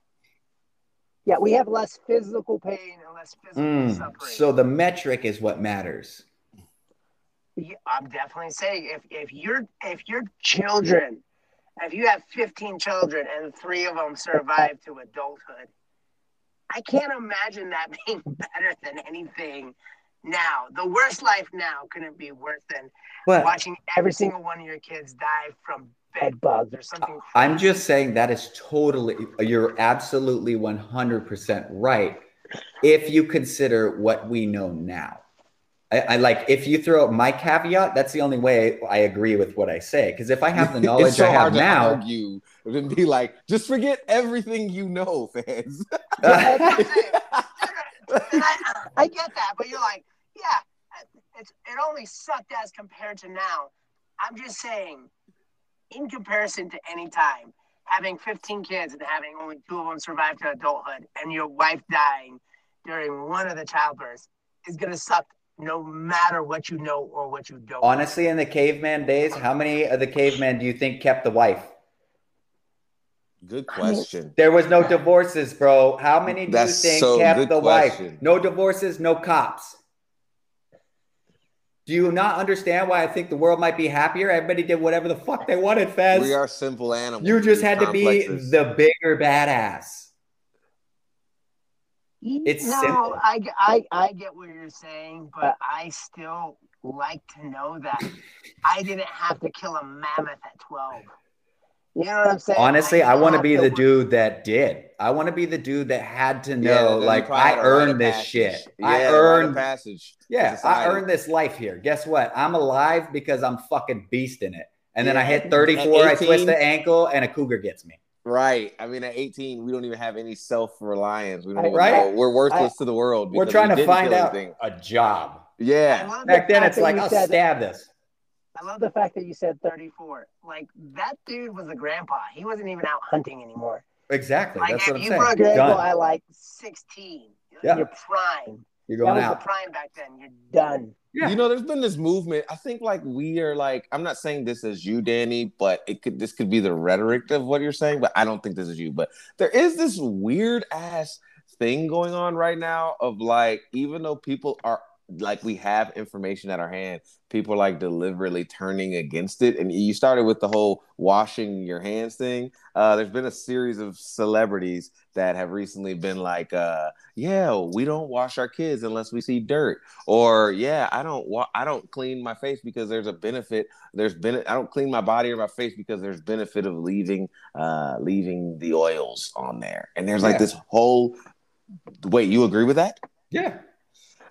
Yeah, we have less physical pain and less physical Mm, suffering. so the metric is what matters. Yeah, I'm definitely saying if if your if your children, if you have 15 children and three of them survive to adulthood, I can't imagine that <laughs> being better than anything now. The worst life now couldn't be worse than But watching every single one of your kids die from bed bugs or something. I'm just saying that is totally, you're absolutely 100% right if you consider what we know now. I, I like, if you throw out my caveat, that's the only way I agree with what I say. Because if I have the <laughs> knowledge so I have now, argue and be like, just forget everything you know, fans. <laughs> That's I'm saying. And I, I get that, but you're like, yeah, it's it only sucked as compared to now. I'm just saying, in comparison to any time, having 15 kids and having only two of them survive to adulthood, and your wife dying during one of the childbirths is gonna suck no matter what you know or what you don't. honestly, in the caveman days, how many of the cavemen do you think kept the wife? Good question. There was no divorces, bro. How many do That's you think so kept good the question. wife? No divorces, no cops. Do you not understand why I think the world might be happier? Everybody did whatever the fuck they wanted, Fez. We are simple animals. you just with had to be the bigger badass. It's no, simple. I, I, I get what you're saying, but I still like to know that I didn't have to kill a mammoth at 12. You know what I'm saying? Honestly, I didn't want to be the dude that did. I want to be the dude that had to know, then you like, I had a rite of earned this passage. shit. Yeah, I the rite of earned, passage. yeah, I earned this life here. Guess what? I'm alive because I'm fucking beast in it. And then I hit at 34, I twist the ankle, and a cougar gets me. Right. I mean, at 18, we don't even have any self reliance. We don't. Right. Know. We're worthless to the world. We're trying we to find out anything. a job. Yeah. love the Back then, it's like, I'll said- stab this. I love the fact that you said 34. Like, that dude was a grandpa. He wasn't even out hunting anymore. Exactly. Like, That's what I'm you saying. broke your ankle Done. at like 16, Yeah. you're prime. You're That going was out. the prime back then. You're done. Yeah. You know, there's been this movement. I think like we are like, I'm not saying this as you, Danny, but it could this could be the rhetoric of what you're saying, but I don't think this is you. But there is this weird ass thing going on right now of like, even though people are like we have information at our hand, people are like deliberately turning against it. And you started with the whole washing your hands thing. Uh, there's been a series of celebrities that have recently been like, uh, yeah, we don't wash our kids unless we see dirt or yeah i don't wa- i don't clean my face because there's a benefit there's been i don't clean my body or my face because there's benefit of leaving uh leaving the oils on there and there's like Yeah. this whole wait you agree with that Yeah.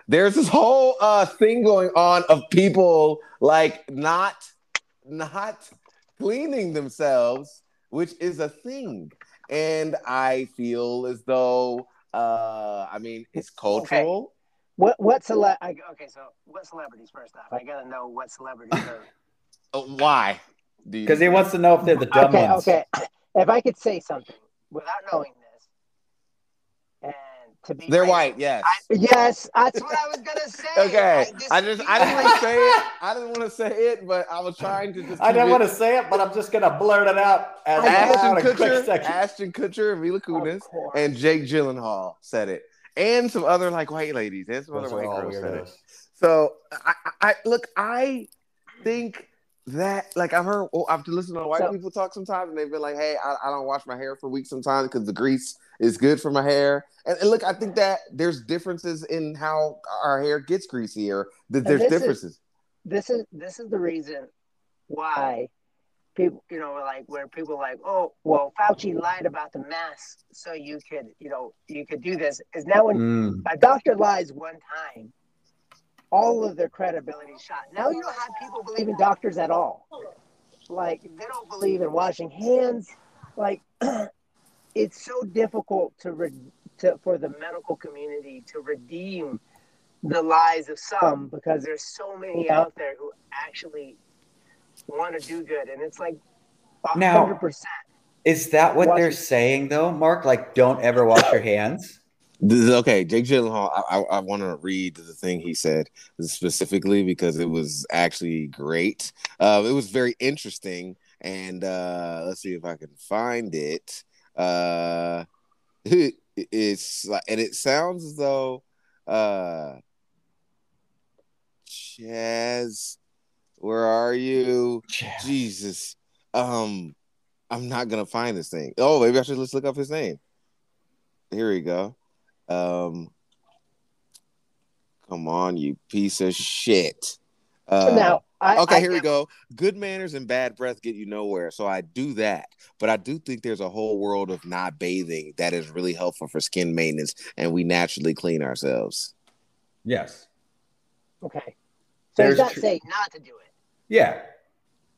There's this whole uh thing going on of people like not not cleaning themselves which is a thing and i feel as though uh i mean it's cultural What what cele- I, okay, so what celebrities first off? I gotta know what celebrities are. Uh, <laughs> why Because he wants to know if they're the dumb okay, ones. okay. If I could say something without knowing this, and to be they're racist- white yes I, yes, that's what I was gonna <laughs> say. Okay, I just I didn't want to say it. I didn't want to say it, but I was trying to just. I didn't want to say it, but I'm just gonna blurt it out as Ashton out Kutcher. Ashton Kutcher, and Mila Of Kunis, and Jake Gyllenhaal said it, and some other like white ladies and some Those other white girls said it. So I, I, I look, I think that like I've heard, well, I've listened to white So- people talk sometimes, and they've been like, "Hey, I, I don't wash my hair for weeks sometimes because the grease is good for my hair." And, and look, I think that there's differences in how our hair gets greasy, or that there's this is- differences. this is this is the reason why people you know like where people are like oh well Fauci lied about the mask so you could you know you could do this is now when Mm. a doctor lies one time all of their credibility shot now you don't have people believing doctors at all like they don't believe in washing hands like <clears throat> it's so difficult to, re- to for the medical community to redeem the lies of some because there's so many out there who actually want to do good, and it's like Now- hundred percent. Is that what Wash they're it. saying though, Mark? Like, don't ever wash your hands. This is okay. Jake Gyllenhaal. I, I, I want to read the thing he said specifically because it was actually great. Uh, it was very interesting, and uh, let's see if I can find it. Uh, <laughs> it's like, and it sounds as though uh, Chaz, where are you? Jesus, um, I'm not gonna find this thing. Oh, maybe I should let's look up his name. Here we go. Um, come on, you piece of shit. Uh, now, I, okay, I here we go. Good manners and bad breath get you nowhere. So I do that. But I do think there's a whole world of not bathing that is really helpful for skin maintenance and we naturally clean ourselves. Yes. Okay, so There's he's not tr- saying not to do it. Yeah.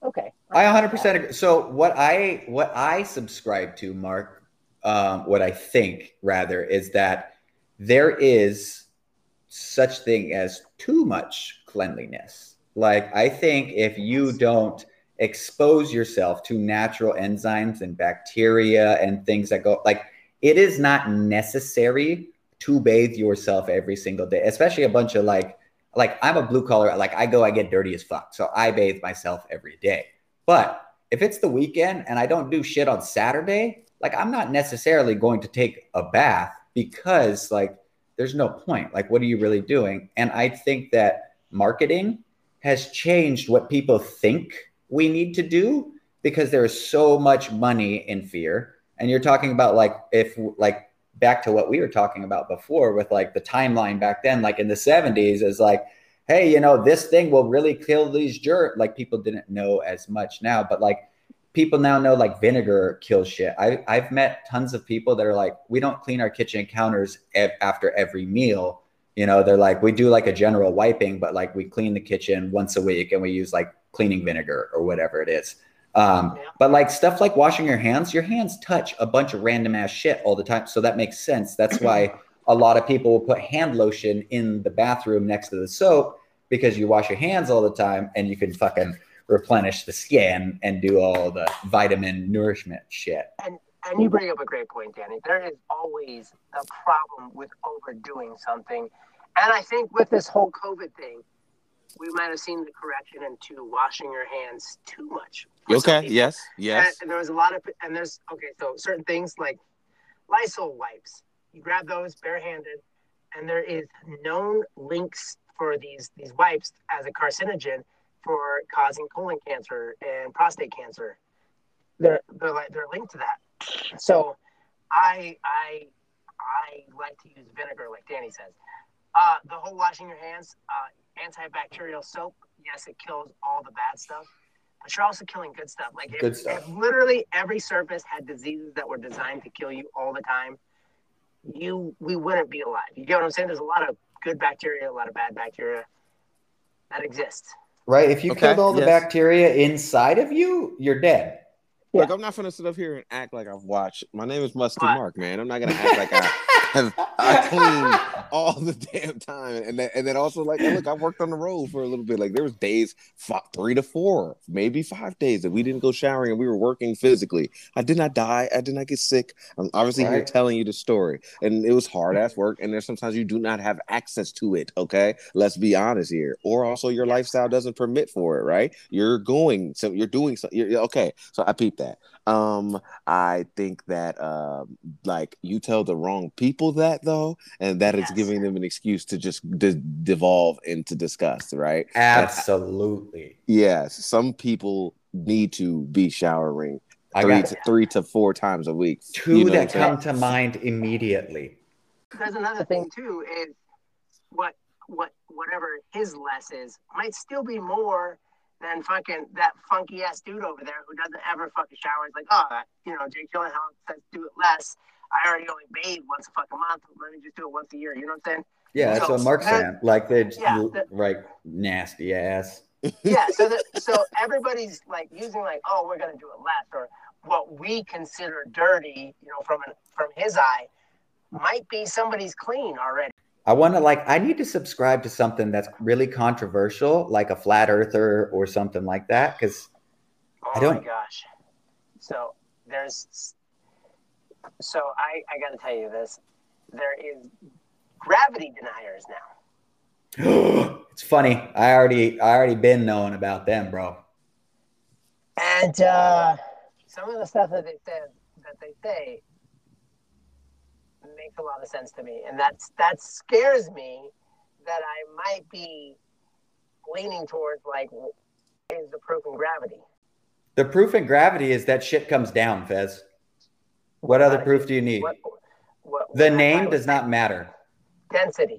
Okay, I 100% agree. So what I what I subscribe to, Mark, um, what I think rather is that there is such thing as too much cleanliness. Like I think if you don't expose yourself to natural enzymes and bacteria and things that go like it is not necessary to bathe yourself every single day, especially a bunch of like like I'm a blue collar, like I go, I get dirty as fuck. So I bathe myself every day. But if it's the weekend and I don't do shit on Saturday, like I'm not necessarily going to take a bath because like there's no point. Like, what are you really doing? And I think that marketing has changed what people think we need to do because there is so much money in fear. And you're talking about like if like back to what we were talking about before with like the timeline back then, like in the 70s, is like, hey, you know, this thing will really kill these germs. Like people didn't know as much now, but like people now know like vinegar kills shit. I, I've met tons of people that are like, we don't clean our kitchen counters after every meal. You know, they're like, we do like a general wiping, but like we clean the kitchen once a week and we use like cleaning vinegar or whatever it is. Um, Yeah. but like stuff like washing your hands, your hands touch a bunch of random ass shit all the time. So that makes sense. That's why <clears throat> a lot of people will put hand lotion in the bathroom next to the soap because you wash your hands all the time and you can fucking replenish the skin and do all the vitamin nourishment shit. and Mm-hmm. you bring up a great point, Danny. There is always a problem with overdoing something, and I think with this whole COVID thing, we might have seen the correction into washing your hands too much. Okay. people. Yes. And, Yes. and there was a lot of, and there's okay, so certain things like Lysol wipes, you grab those barehanded, and there is known links for these these wipes as a carcinogen for causing colon cancer and prostate cancer. They're they're like they're linked to that. So, I I I like to use vinegar, like Danny says. Uh, the whole washing your hands, uh, antibacterial soap. Yes, it kills all the bad stuff, but you're also killing good stuff. Like if, Good stuff. if literally every surface had diseases that were designed to kill you all the time, you we wouldn't be alive. You get what I'm saying? There's a lot of good bacteria, a lot of bad bacteria that exist. Right? If you Okay, killed all the yes. bacteria inside of you, you're dead. Yeah. Look, I'm not gonna sit up here and act like I've watched. My name is Musty What? Mark, man. I'm not gonna act like I have <laughs> I clean all the damn time, and then and then also like look, I worked on the road for a little bit. Like there was days, fi- three to four, maybe five days that we didn't go showering and we were working physically. I did not die. I did not get sick. I'm obviously here telling you the story, and it was hard ass work. And there's sometimes you do not have access to it. Okay, let's be honest here. Or also your lifestyle doesn't permit for it. Right? You're going, so you're doing so. You're, you're- okay, so I peeped that. Um, I think that um, like you tell the wrong people that though, and that is Yes. giving them an excuse to just de- devolve into disgust, right? Absolutely. Yes, some people need to be showering I three got to, three to four times a week. two You know that what I'm saying? come to mind immediately. There's another thing too is what what whatever his less is might still be more than fucking that funky ass dude over there who doesn't ever fucking shower. It's like, oh, you know, Jake Gyllenhaal says do it less. I already only bathe once a fucking month. Let me just do it once a year. You know what I'm saying? Yeah, that's So what Mark's saying. Like they Yeah, that- right nasty ass. yeah. <laughs> So that so everybody's like using like, oh, we're gonna do it less, or what we consider dirty, you know, from an, from his eye, might be somebody's clean already. I want to like I need to subscribe to something that's really controversial, like a flat earther or something like that, because Oh I don't- my gosh. So there's so I I got to tell you this. There is gravity deniers now. <gasps> it's funny. I already I already been knowing about them, bro. And uh, some of the stuff that they said that they say makes a lot of sense to me, and that's that scares me that I might be leaning towards like is the proof in gravity. The proof in gravity is that shit comes down, Fez. What other proof do you need? What, what, The what name does not matter. density.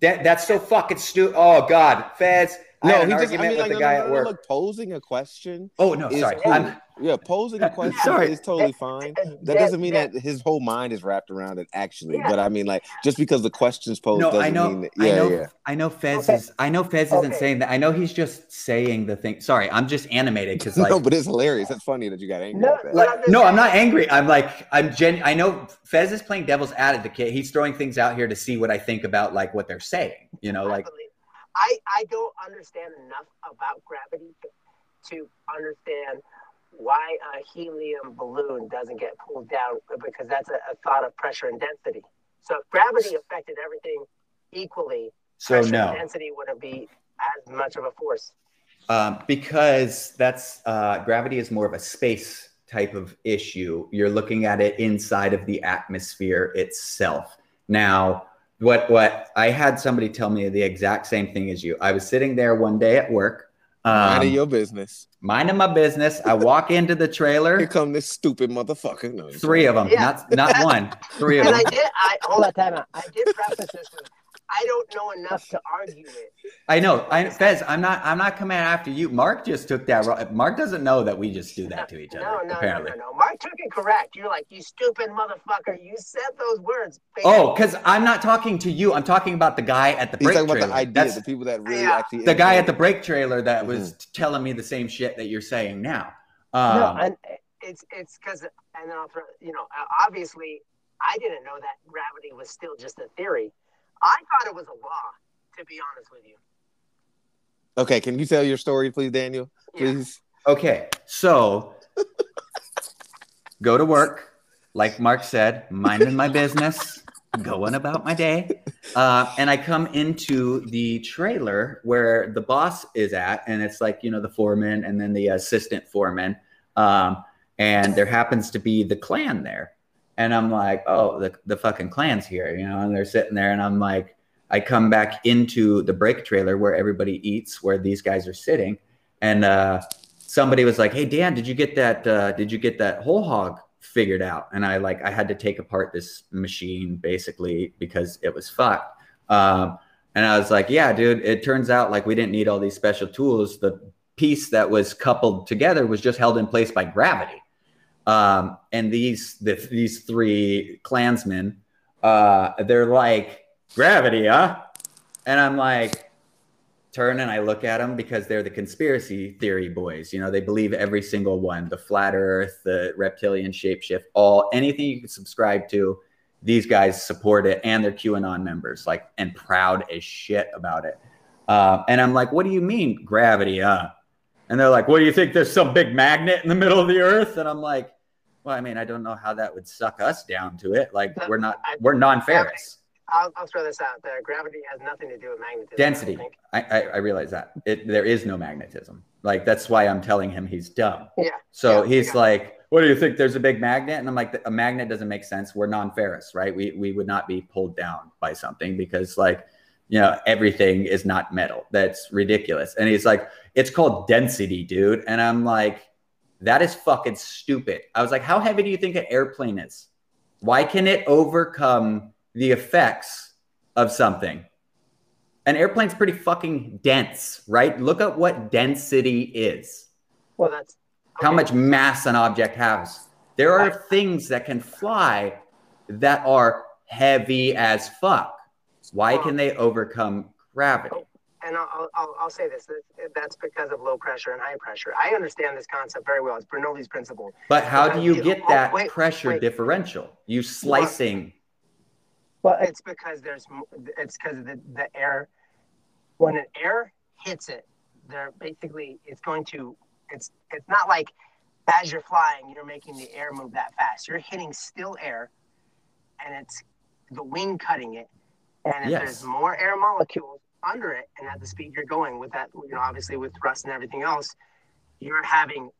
That, that's so fucking stupid. Oh God, Fez. I No, had an he just. I mean, with like, the no, guy no, at no, work. Look, posing a question oh no, sorry. cool. Yeah, posing a <laughs> question Sorry. is totally fine. That doesn't mean that his whole mind is wrapped around it actually. Yeah. But I mean, like, just because the question's posed no, doesn't I know. mean that. I Yeah, know. yeah. I know. Fez Okay. is. I know Fez isn't saying that. I know he's just saying the thing. Sorry, I'm just animated because <laughs> like. no, but it's hilarious. That's funny that you got angry. No, at that. but I'm no, I'm not angry. I'm like, I'm gen. I know Fez is playing devil's advocate. He's throwing things out here to see what I think about like what they're saying. You know, like believe- I, I don't understand enough about gravity to, to understand why a helium balloon doesn't get pulled down because that's a, a thought of pressure and density. So if gravity affected everything equally, so. pressure No, and density wouldn't be as much of a force. um, because that's uh, gravity is more of a space type of issue. You're looking at it inside of the atmosphere itself. Now, what what I had somebody tell me the exact same thing as you. I was sitting there one day at work. Mind Um, of your business. minding my business. I walk into the Here trailer. come this stupid motherfucker. No, Three of them, Yeah. not not one. Three of And them. I did, I hold that time out. I did preface this with, I don't know enough to argue it. I know. I Fez, I'm not I'm not coming after you. Mark just took that ro- Mark doesn't know that we just do that to each other. No, no, apparently. no, no, no. Mark took it correct. You're like, you stupid motherfucker. You said those words. Oh, because I'm not talking to you. I'm talking about the guy at the He's break talking about trailer. the idea, That's the people that really Yeah. actually. the guy at the innovate. break trailer that was telling me the same shit that you're saying now. Um, no, and it's it's because, and then I'll throw, you know, uh, obviously, I didn't know that gravity was still just a theory. I thought it was a law. To be honest with you. Okay, can you tell your story, please, Daniel? Yeah. Please. okay, so go to work, like Mark said, minding my business, going about my day. Uh, and I come into the trailer where the boss is at, and it's like, you know, the foreman and then the assistant foreman. Um, and there happens to be the clan there. And I'm like, oh, the, the fucking clan's here, you know, and they're sitting there. And I'm like, I come back into the break trailer where everybody eats, where these guys are sitting. And uh, somebody was like, hey, Dan, did you get that? Uh, did you get that whole hog figured out? And I like, I had to take apart this machine basically because it was fucked. Um, and I was like, yeah, dude, it turns out like we didn't need all these special tools. The piece that was coupled together was just held in place by gravity. Um, and these the, these three clansmen, uh, they're like gravity, huh? And I'm like, turn and I look at them because they're the conspiracy theory boys. You know, they believe every single one: the flat Earth, the reptilian shapeshift, all anything you can subscribe to. These guys support it, and they're QAnon members, like, and proud as shit about it. Uh, and I'm like, what do you mean gravity, huh? And they're like, what do you think? There's some big magnet in the middle of the Earth? And I'm like, well, I mean, I don't know how that would suck us down to it. Like, we're not, we're non-ferrous. I'll, I'll throw this out there. Gravity has nothing to do with magnetism. Density. I, I, I realize that it, there is no magnetism. Like that's why I'm telling him he's dumb. Yeah. So Yeah, he's like, "What do you think? There's a big magnet?" And I'm like, "A magnet doesn't make sense. We're non-ferrous, right? We we would not be pulled down by something because like, you know, everything is not metal. That's ridiculous." And he's like, "It's called density, dude." And I'm like, "That is fucking stupid." I was like, "How heavy do you think an airplane is? Why can it overcome the effects of something?" An airplane's pretty fucking dense, right? Look at what density is Well, that's how much mass an object has. There are things that can fly that are heavy as fuck. Why can they overcome gravity? And I'll, I'll, I'll say this that's because of low pressure and high pressure. I understand this concept very well. It's Bernoulli's principle. But how do you get that wait, pressure wait. differential? You slicing. Well, it's because there's it's because the, the air when an air hits it, they're basically it's going to it's it's not like as you're flying, you're making the air move that fast. You're hitting still air and it's the wing cutting it. And if yes. there's more air molecules under it and at the speed you're going with that, you know, obviously with thrust and everything else, you're having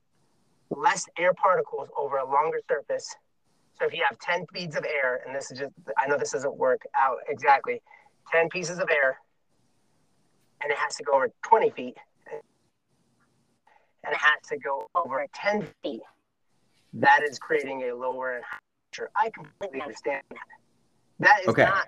less air particles over a longer surface. So if you have 10 beads of air, and this is just, I know this doesn't work out exactly, 10 pieces of air, and it has to go over 20 feet, and it has to go over 10 feet. That is creating a lower and higher pressure. I completely understand that. That is okay. not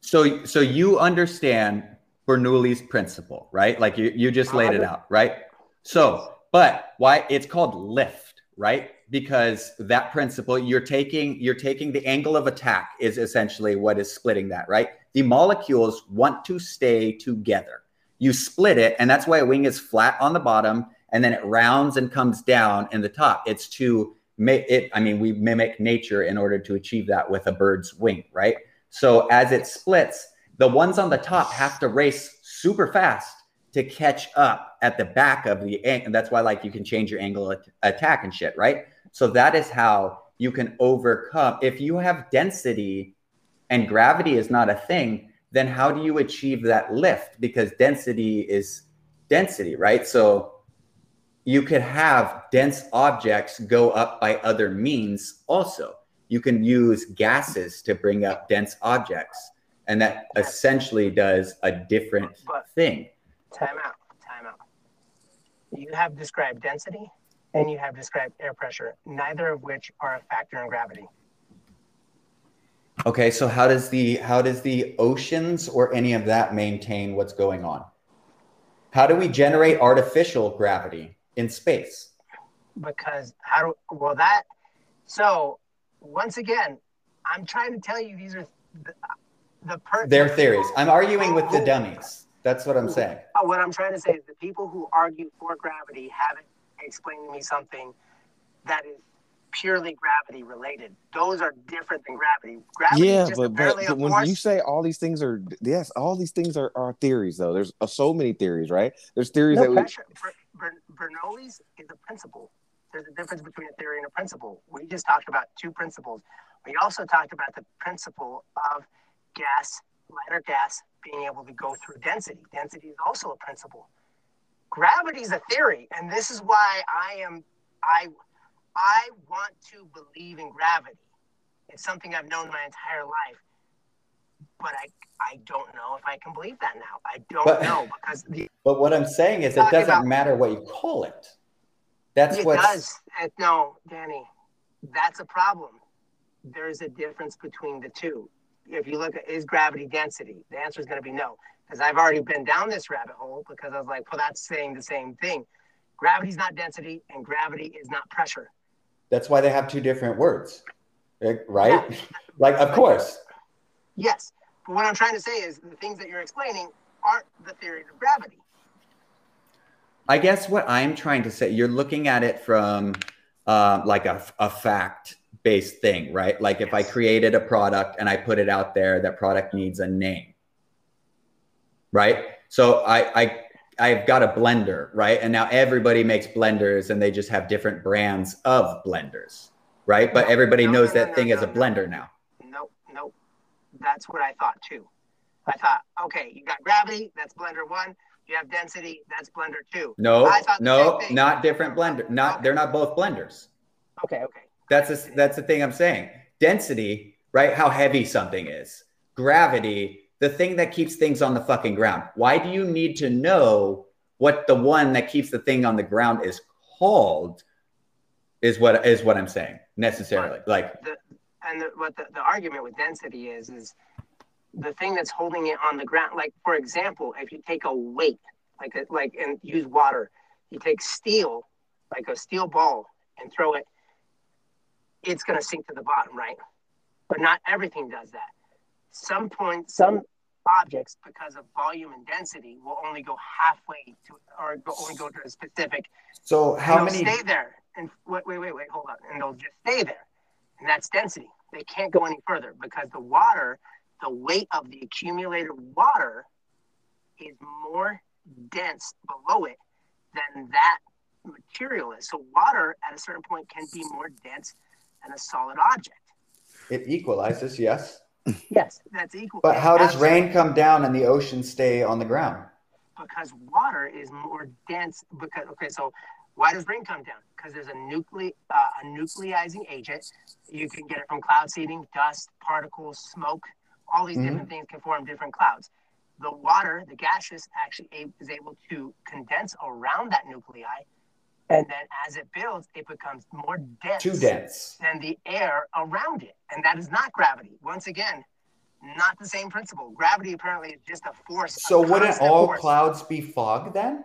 so so you understand Bernoulli's principle, right? Like you, you just laid it out, right? So, but why it's called lift, right? Because that principle, you're taking you're taking the angle of attack is essentially what is splitting that, right? The molecules want to stay together. You split it, and that's why a wing is flat on the bottom and then it rounds and comes down in the top. It's to make it, I mean, we mimic nature in order to achieve that with a bird's wing, right? So as it splits, the ones on the top have to race super fast to catch up at the back of the and that's why like you can change your angle attack and shit right? So that is how you can overcome if you have density and gravity is not a thing then how do you achieve that lift? Because density is density right? So you could have dense objects go up by other means also. You can use gases to bring up dense objects and that essentially does a different but, thing. Time out, time out. You have described density and you have described air pressure, neither of which are a factor in gravity. Okay, so how does the how does the oceans or any of that maintain what's going on? How do we generate artificial gravity in space? Because how do well that so once again, I'm trying to tell you these are the per- their theories. I'm arguing with the dummies. That's what I'm saying. Oh, what I'm trying to say is the people who argue for gravity haven't explained to me something that is purely gravity related. Those are different than gravity. Gravity yeah, but, but, but when you say all these things are yes, all these things are, are theories though. There's uh, so many theories, right? There's theories no that pressure. we. Bernoulli's is a principle. There's a difference between a theory and a principle. We just talked about two principles. We also talked about the principle of gas, lighter gas, being able to go through density. Density is also a principle. Gravity is a theory, and this is why I am I I want to believe in gravity. It's something I've known my entire life, but I I don't know if I can believe that now. I don't but, know because. The, but what I'm saying is, it doesn't about, matter what you call it. That's what. It does. Uh, no, Danny, that's a problem. There's a difference between the two if you look at is gravity density, the answer is going to be no. Because I've already been down this rabbit hole because I was like, well, that's saying the same thing. Gravity is not density and gravity is not pressure. That's why they have two different words, right? Yeah. <laughs> like, of course. Yes. But what I'm trying to say is the things that you're explaining aren't the theory of gravity. I guess what I'm trying to say, you're looking at it from uh, like a, a fact based thing, right? Like if I created a product and I put it out there, that product needs a name, right? So I, I, I've got a blender, right? And now everybody makes blenders and they just have different brands of blenders, right? But everybody no, knows no, no, that thing as a blender now. Nope, nope. That's what I thought too. I thought, okay, you got gravity, that's blender one. You have density, that's blender two. No, no, not different blender. Not okay. they're not both blenders. Okay, okay. That's a, that's the thing I'm saying. Density, right? How heavy something is. Gravity, the thing that keeps things on the fucking ground. Why do you need to know what the one that keeps the thing on the ground is called? Is what is what I'm saying necessarily. But like, the, and the, what the, the argument with density is is the thing that's holding it on the ground. Like for example, if you take a weight, like a, like and use water, you take steel, like a steel ball, and throw it it's going to sink to the bottom, right? But not everything does that. Some point, some objects because of volume and density will only go halfway to or go, only go to a specific So how many? they'll stay there and wait wait wait wait hold on and they'll just stay there and that's density they can't go any further because the water the weight of the accumulated water is more dense below it than that material is so water at a certain point can be more dense than a solid object It equalizes, yes. yes that's equal But how does Absolutely. rain come down and the ocean stay on the ground? because water is more dense because okay so why does rain come down because there's a nucle uh, a nucleizing agent you can get it from cloud seeding dust particles smoke all these Mhm. different things can form different clouds the water the gaseous actually a- is able to condense around that nuclei and then as it builds it becomes more dense Too dense. than the air around it and that is not gravity once again not the same principle gravity apparently is just a force a So wouldn't all force. clouds be fog then?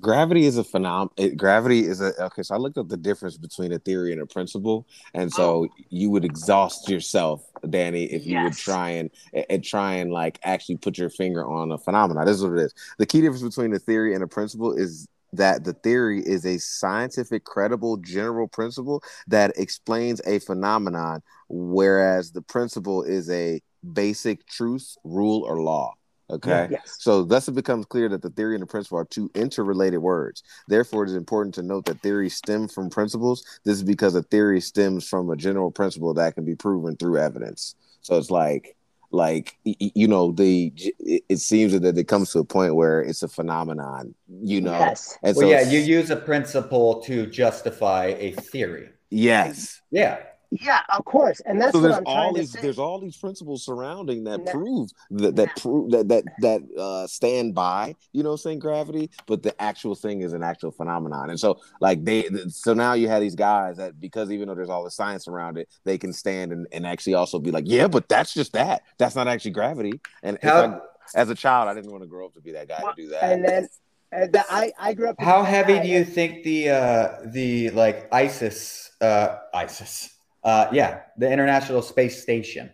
Gravity is a phenomenon. Gravity is a okay. So I looked up the difference between a theory and a principle, and so oh. you would exhaust yourself, Danny, if you would try and, and try and like actually put your finger on a phenomenon. This is what it is. The key difference between a theory and a principle is that the theory is a scientific, credible, general principle that explains a phenomenon, whereas the principle is a basic truth, rule, or law. Okay. yes So thus it becomes clear that the theory and the principle are two interrelated words. Therefore, it is important to note that theories stem from principles. This is because a theory stems from a general principle that can be proven through evidence. So it's like, like y- y- you know, the it it seems that it comes to a point where it's a phenomenon. You know, Yes. and Well, so yeah, you use a principle to justify a theory. yes. Yeah. Yeah, of course. And that's so what there's I'm all trying to these say. there's all these principles surrounding that No. prove that that prove that that that uh stand by you know what I'm saying gravity but the actual thing is an actual phenomenon and so like they so now you have these guys that because even though there's all the science around it they can stand and, and actually also be like yeah but that's just that that's not actually gravity and How I- as a child I didn't want to grow up to be that guy Well, to do that and then and the, I, I grew up. how heavy I- do you think the uh the like ISIS uh ISIS uh yeah, the International Space Station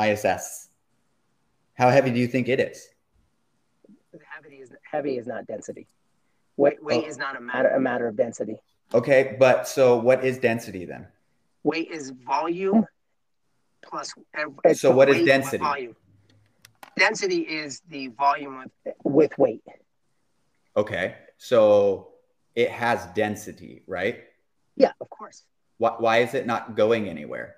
ISS. How heavy do you think it is? Heavy is heavy is not density. Weight weight Oh. is not a matter a matter of density. Okay, but so what is density then? Weight is volume plus. So what is density? Volume. Density is the volume with with weight. Okay. So it has density, right? Yeah, of course. Why, why is it not going anywhere?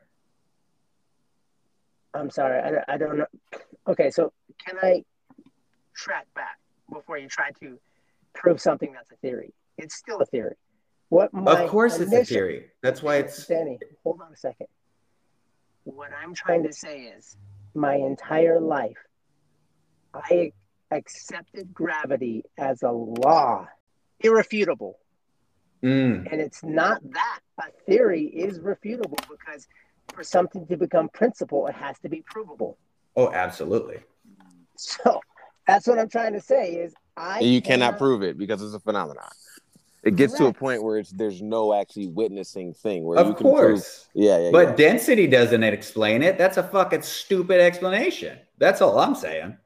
I'm sorry. I, don't- I don't know. Okay, so can I track back before you try to prove something that's a theory? It's still a theory. What my of course it's a theory. That's why it's Danny, hold on a second. What I'm trying to say is my entire life, I accepted gravity as a law, irrefutable. Mm, And it's not that. A theory is refutable because for something to become principle, it has to be provable. oh, absolutely. So that's what I'm trying to say is I you cannot prove it because it's a phenomenon it gets to a point where it's there's no actually witnessing thing where you Of can prove course. yeah yeah But yeah. density doesn't explain it. That's a fucking stupid explanation. That's all I'm saying.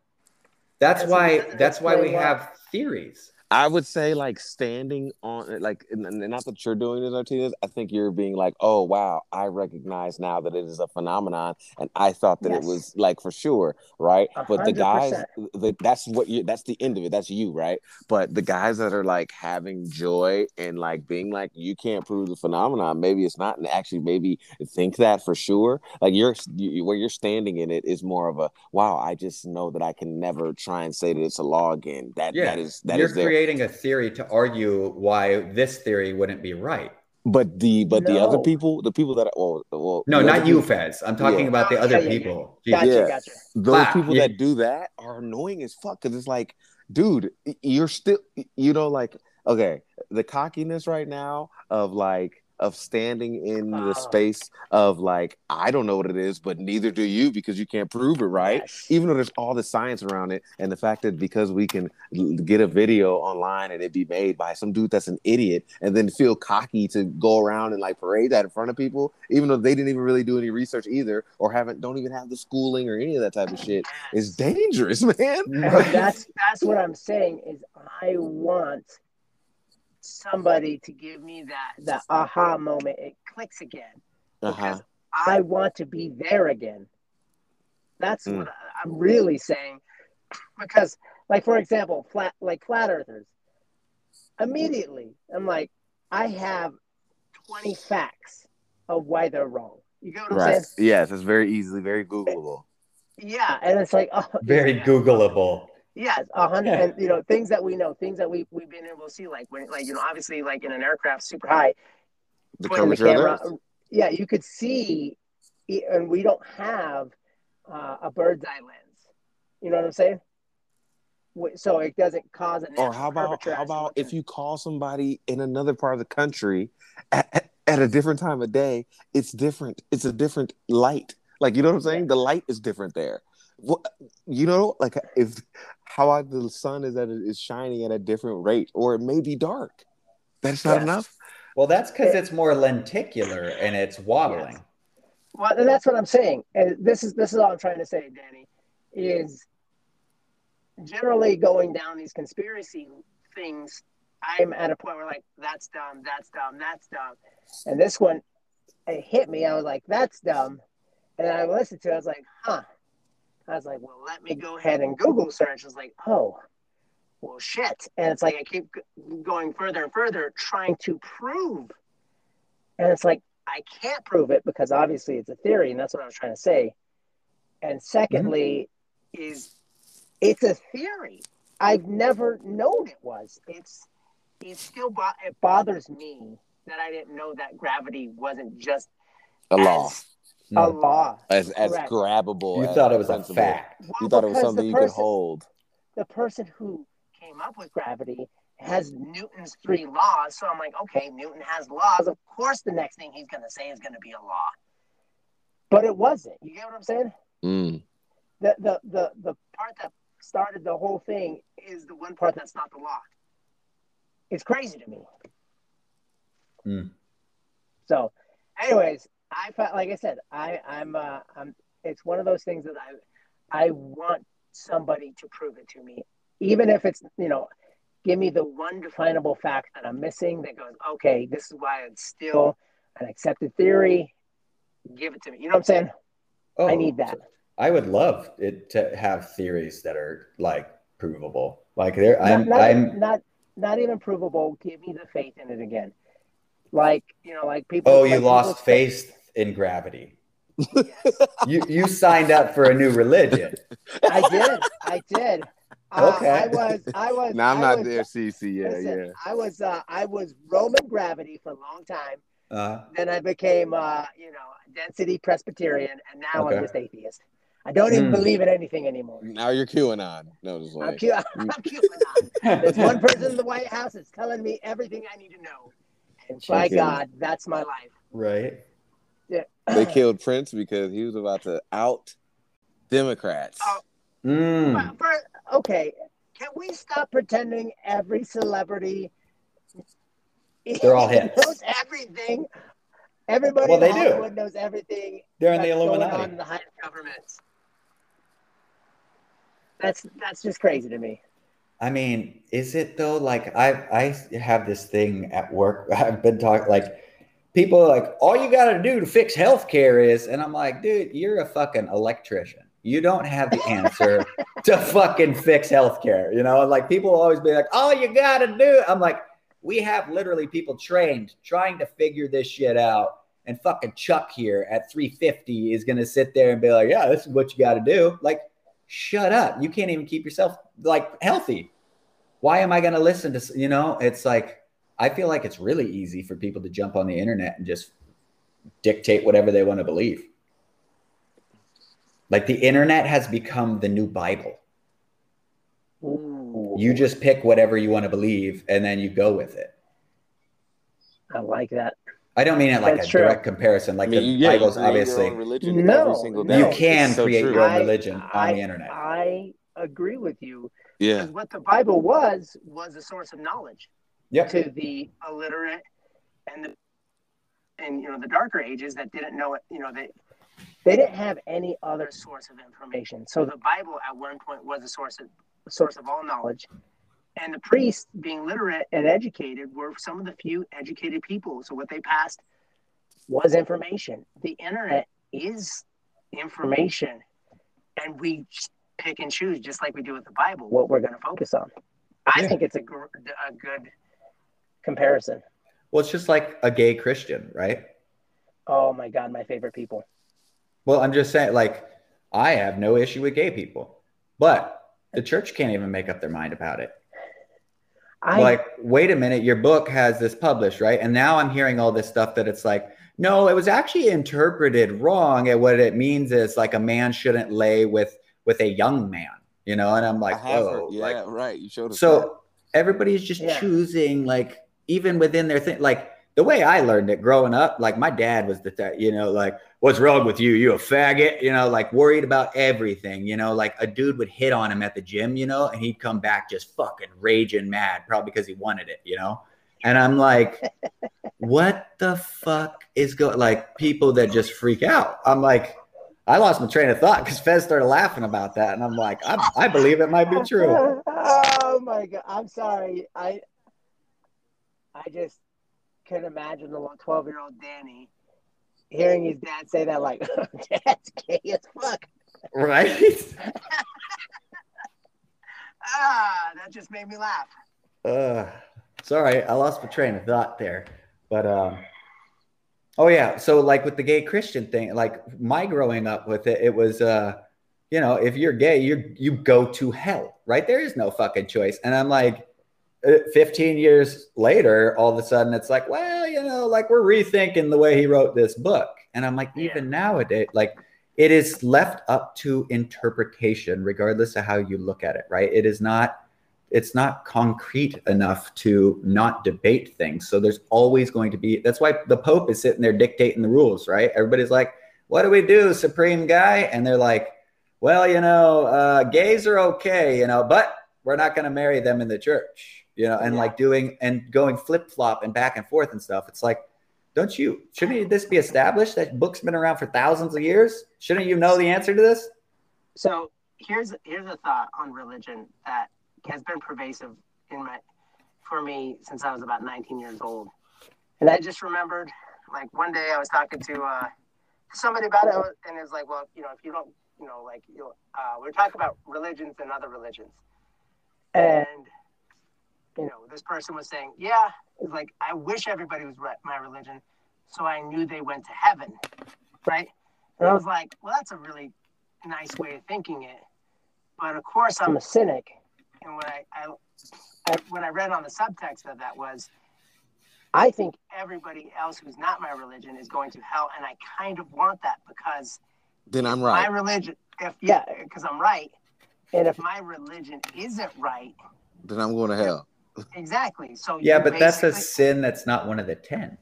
That's Doesn't- why that's why we explain what? have theories. I would say like standing on eh, like and, and not that you're doing this, Martinez. I think you're being like, oh wow, I recognize now that it is a phenomenon, and I thought that Yes. it was like for sure, right? A But the guys, the, that's what you that's the end of it. That's you, right? But the guys that are like having joy and like being like, you can't prove the phenomenon. Maybe it's not, and actually maybe think that for sure. Like you're you, where you're standing in it is more of a wow. I just know that I can never try and say that it's a law again. That Yeah, that is that You're is there. Creating a theory to argue why this theory wouldn't be right. But the but the other people, the people that well, well No, not you, people- Fez. I'm talking Yeah. about the Oh, other yeah, yeah, yeah. people. Gotcha, Yeah. gotcha. Those Wow, people yeah. that do that are annoying as fuck because it's like, dude, you're still, you know, like, okay, the cockiness right now of like, of standing in Oh. the space of like I don't know what it is, but neither do you because you can't prove it, right? Yes. Even though there's all the science around it, and the fact that because we can l- get a video online and it be made by some dude that's an idiot, and then feel cocky to go around and like parade that in front of people, even though they didn't even really do any research either, or haven't don't even have the schooling or any of that type of shit, is dangerous, <laughs> man. That's that's what I'm saying is I want somebody to give me that that aha moment. It clicks again Uh-huh. because I want to be there again. That's Mm. what I- I'm really saying. <clears throat> Because, like for example, flat like flat earthers. Immediately, I'm like, I have 20 facts of why they're wrong. You get what I'm Right. saying? Yes, it's very easily, very Googleable. Yeah, and it's like, oh, Very yeah. Googleable. Yes, a hundred, Yeah. and you know things that we know, things that we we've been able to see, like when, like you know, obviously, like in an aircraft super high, The the camera, Earth. yeah, you could see, and we don't have uh, a bird's eye lens. You know what I'm saying? So it doesn't cause an. Or how about how about if you call somebody in another part of the country at, at, at a different time of day, it's different. It's a different light. Like you know what I'm saying? The light is different there. What you know, like if how I- the sun is at a, is shining at a different rate, or it may be dark. That's not Yes. enough. Well, that's because it's more lenticular and it's wobbling. Yes. Well, and that's what I'm saying, and this is this is all I'm trying to say, Danny, is generally going down these conspiracy things. I'm at a point where like that's dumb, that's dumb, that's dumb, and this one it hit me. I was like, that's dumb, and I listened to. it. I was like, huh. I was like, well, let me go ahead and Google search. I was like, oh, well, shit, and it's like I keep going further and further trying to prove, and it's like. I can't prove it because obviously it's a theory, and that's what I was trying to say. And secondly, mm-hmm. is it's a theory. I've never known it was. It's it still bo- it bothers me that I didn't know that gravity wasn't just A law as a law. as as Correct. grabbable. You as thought it was a sensible. fact. You thought it was something the you could hold. The person who came up with gravity has Newton's three laws, so I'm like, okay, Newton has laws. Of course, the next thing he's going to say is going to be a law. But it wasn't. You get what I'm saying? Mm. the the the the part that started the whole thing is the one part that's not the law. It's crazy to me. Hmm. So, anyways, I felt like I said, I I'm uh, I'm. It's one of those things that I I want somebody to prove it to me, even if it's you know, give me the one definable fact that I'm missing that goes, okay, this is why it's still an accepted theory. Give it to me. You know what I'm saying? Oh, I need that. I would love it to have theories that are like provable. Like there, I'm, not, not, I'm. not not even provable. Give me the faith in it again. Like you know, like people. Oh, like you people lost say- faith in gravity. You you signed up for a new religion. I did. I did. Uh, Okay. I was. I was. Now I'm not was, there, CC. Yeah, listen, yeah. I was. Uh, I was Roman gravity for a long time. Uh, Then I became, uh, you know, density Presbyterian, and now Okay. I'm just atheist. I don't even Hmm. believe in anything anymore. Now you're QAnon. No, just I'm, like Q- <laughs> I'm QAnon. There's one <laughs> person in the White House that's telling me everything I need to know, and by God, that's my life. right. They killed Prince because he was about to out Democrats. Oh. Mm. But for- okay, can we stop pretending every celebrity They're all hits. knows everything? Everybody Well, in they do. Knows everything. They're in the Illuminati. in the higher government. That's that's just crazy to me. I mean, is it though? Like I I have this thing at work. <laughs> I've been talking like people are like all you got to do to fix healthcare is, and I'm like, dude, you're a fucking electrician. You don't have the answer <laughs> to fucking fix healthcare. You know, like people always be like, all you got to do. I'm like, we have literally people trained trying to figure this shit out. And fucking Chuck here at 350 is gonna sit there and be like, yeah, this is what you got to do. Like, shut up. You can't even keep yourself like healthy why am I going to listen to, you know, it's like, I feel like it's really easy for people to jump on the internet and just dictate whatever they want to believe. Like the internet has become the new Bible. Ooh, You just pick whatever you want to believe and then you go with it. I like that. I don't mean it like That's a true. direct comparison. Like I mean, the yeah, you Bible's create obviously religion No, every single no. you can so create true. your own I- religion on I- the internet. I agree with you. Yeah, Because what the Bible was was a source of knowledge Yep. to the illiterate and the and you know the darker ages that didn't know it. You know they they didn't have any other source of information. So the Bible at one point was a source of a source of all knowledge. And the priests, being literate and educated, were some of the few educated people. So what they passed was information. The internet is information, and we pick and choose just like we do with the Bible what we're going to focus on. I Yeah. think it's a, gr- a good comparison. Well, it's just like a gay Christian, right? Oh my God, my favorite people. Well, I'm just saying, like, I have no issue with gay people, but the church can't even make up their mind about it. I like, wait a minute, your book has this published, right? And now I'm hearing all this stuff that it's like, no, it was actually interpreted wrong. And what it means is like a man shouldn't lay with with a young man, you know? And I'm like, I have whoa, heard. Yeah, like, right. You showed us. that. so everybody's just Yeah. choosing like even within their thing like the way i learned it growing up like my dad was the type, you know like what's wrong with you you a faggot you know like worried about everything you know like a dude would hit on him at the gym you know and he'd come back just fucking raging mad probably because he wanted it you know and i'm like <laughs> what the fuck is going like people that just freak out i'm like i lost my train of thought because fez started laughing about that and i'm like I, I believe it might be true <laughs> oh my god! I'm sorry. I I just can imagine the 12 year old Danny hearing his dad say that, like, <laughs> "Dad's gay as fuck." right <laughs> Ah, that just made me laugh. Uh, sorry, I lost my train of thought there. But um, oh yeah, so like with the gay Christian thing, like my growing up with it, it was uh, you know, if you're gay, you you go to hell, right? There is no fucking choice. And I'm like, 15 years later, all of a sudden it's like, well, you know, like we're rethinking the way he wrote this book. And I'm like, even nowadays, like it is left up to interpretation, regardless of how you look at it, right? It is not it's not concrete enough to not debate things. So there's always going to be that's why the Pope is sitting there dictating the rules, right? Everybody's like, what do we do, Supreme Guy? And they're like, well, you know, uh, gays are okay, you know, but we're not going to marry them in the church, you know, and Yeah. like doing and going flip flop and back and forth and stuff. It's like, don't you, shouldn't this be established? That book's been around for thousands of years. Shouldn't you know the answer to this? So here's here's a thought on religion that has been pervasive in my for me since I was about 19 years old, and I just remembered like one day I was talking to uh, somebody about it, and it was like, well, you know, if you don't, you know, like you, uh, we're talking about religions and other religions, and you know, this person was saying, yeah, it's like I wish everybody was re- my religion, so I knew they went to heaven, right? And I was like, well, that's a really nice way of thinking it. But of course, I'm a cynic, and what I, I, I what I read on the subtext of that was, I think everybody else who's not my religion is going to hell, and I kind of want that because then I'm right. my religion, if yeah, because I'm right, and if my religion isn't right, Then I'm going to hell. Exactly. So Yeah, but that's a sin that's not one of the 10.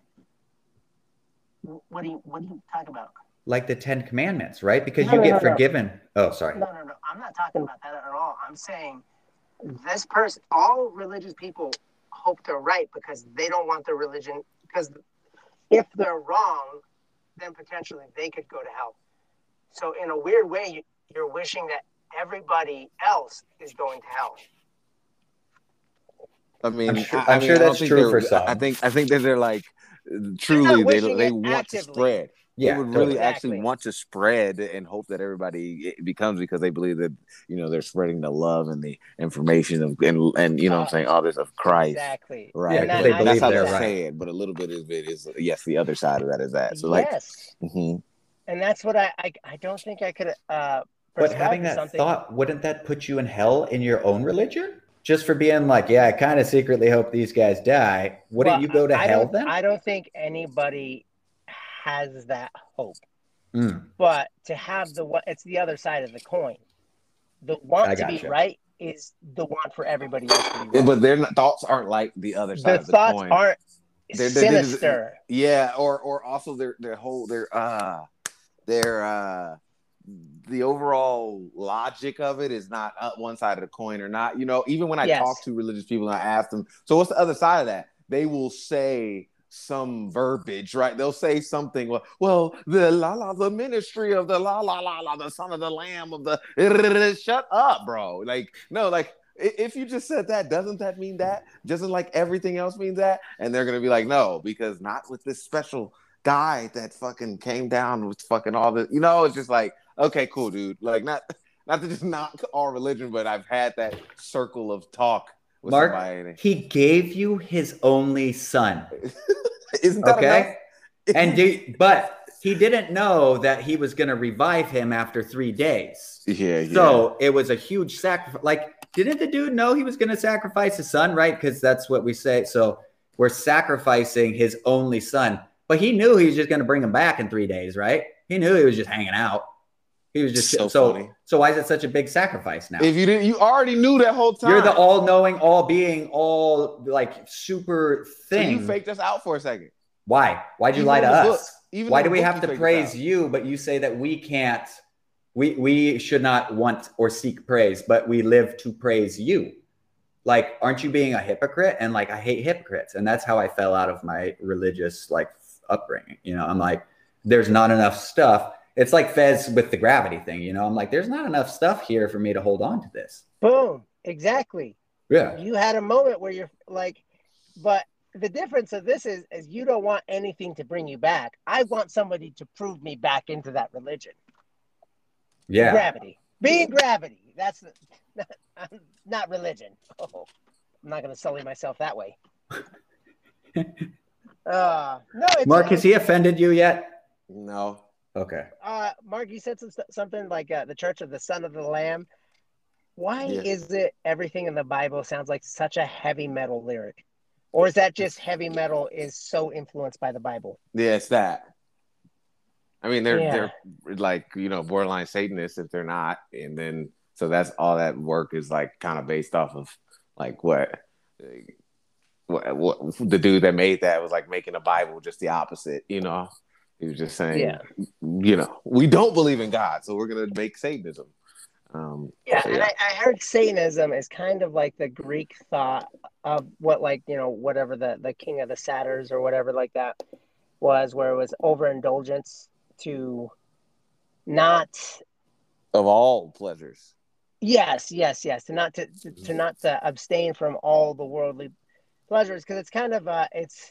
What do you what do you talk about? like the Ten Commandments, right? Because No, you no, get no. forgiven. Oh, sorry. No, no, no. I'm not talking about that at all. I'm saying this person, all religious people hope they're right because they don't want their religion. Because if they're wrong, then potentially they could go to hell. So, in a weird way, you're wishing that everybody else is going to hell. I mean, I'm sure- I, I I'm mean, sure that's true for some. I think I think that they're like truly they wishing they it want to spread. Yeah, they would totally. really actually Exactly. want to spread and hope that everybody it becomes because they believe that you know they're spreading the love and the information of and and you know what I'm saying all this of Christ. Exactly. Right. Yeah, And 'cause I- they I- believe That's how they're they right. say it, but a little bit of it is yes, the other side of that is that. So like, yes. mhm. And that's what I, I, I don't think I could. Uh, But having that something- thought, wouldn't that put you in hell in your own religion? Just for being like, yeah, I kind of secretly hope these guys die. Wouldn't Well, you go to I hell don't- then? I don't think anybody has that hope. Mm, But to have the one, it's the other side of the coin. The want to be gotcha. right is the want for everybody else to be right. but their thoughts aren't like the other side the of the thoughts coin. aren't They're- they're- they're- sinister. Yeah, or or also their their whole their uh their uh the overall logic of it is not one side of the coin or not. You know, even when I Yes. talk to religious people and I ask them, so what's the other side of that? They will say some verbiage, right? They'll say something. Well, well, the la la, the ministry of the la la la la, the son of the lamb of the. <laughs> Shut up, bro. Like no, like if you just said that, doesn't that mean that? Doesn't like everything else mean that? And they're gonna be like, no, because not with this special guy that fucking came down with fucking all the. You know, it's just like, okay, cool, dude. Like not <laughs> not to just knock all religion, but I've had that circle of talk with Mark, somebody. he gave you his only son. <laughs> Isn't that Okay. <laughs> And do, but he didn't know that he was going to revive him after three days. yeah, yeah. So it was a huge sacrifice. Like, didn't the dude know he was going to sacrifice his son, right? Because that's what we say. So we're sacrificing his only son, but he knew he was just going to bring him back in three days, right? He knew he was just hanging out. He was just So so. funny. So, why is it such a big sacrifice now? if you didn't, you already knew that whole time. You're the all-knowing, all-being, all like super So thing. you faked us out for a second. Why? Why'd you Even lie to us? book- even Why do we have to praise you, but you say that we can't? We we should not want or seek praise, but we live to praise you. Like, aren't you being a hypocrite? And like, I hate hypocrites, and that's how I fell out of my religious like upbringing. You know, I'm like, there's not enough stuff. It's like Fez with the gravity thing. You know, I'm like, there's not enough stuff here for me to hold on to this. Boom. Exactly. Yeah. You had a moment where you're like, but the difference of this is, is you don't want anything to bring you back. I want somebody to prove me back into that religion. Yeah. Gravity. Being gravity. That's the, not, <laughs> not religion. Oh, I'm not going to sully myself that way. <laughs> uh, no, it's, Mark, has he offended you yet? No. Okay. uh, Mark, you said some, something like uh, the Church of the Son of the Lamb. Why is it everything in the Bible sounds like such a heavy metal lyric? Or is that just heavy metal is so influenced by the Bible? Yeah, it's that. I mean, they're Yeah. they're like you know borderline Satanists if they're not, and then so that's all that work is like kind of based off of like what, what what the dude that made that was like making a Bible just the opposite. You know, he was just saying, Yeah. you know, we don't believe in God, so we're gonna make Satanism. Um, Yeah, so and I, I heard Satanism is kind of like the Greek thought of what, like you know, whatever the the king of the satyrs or whatever like that was, where it was overindulgence to not. of all pleasures. Yes, yes, yes, to not to to, to not to abstain from all the worldly pleasures because it's kind of uh it's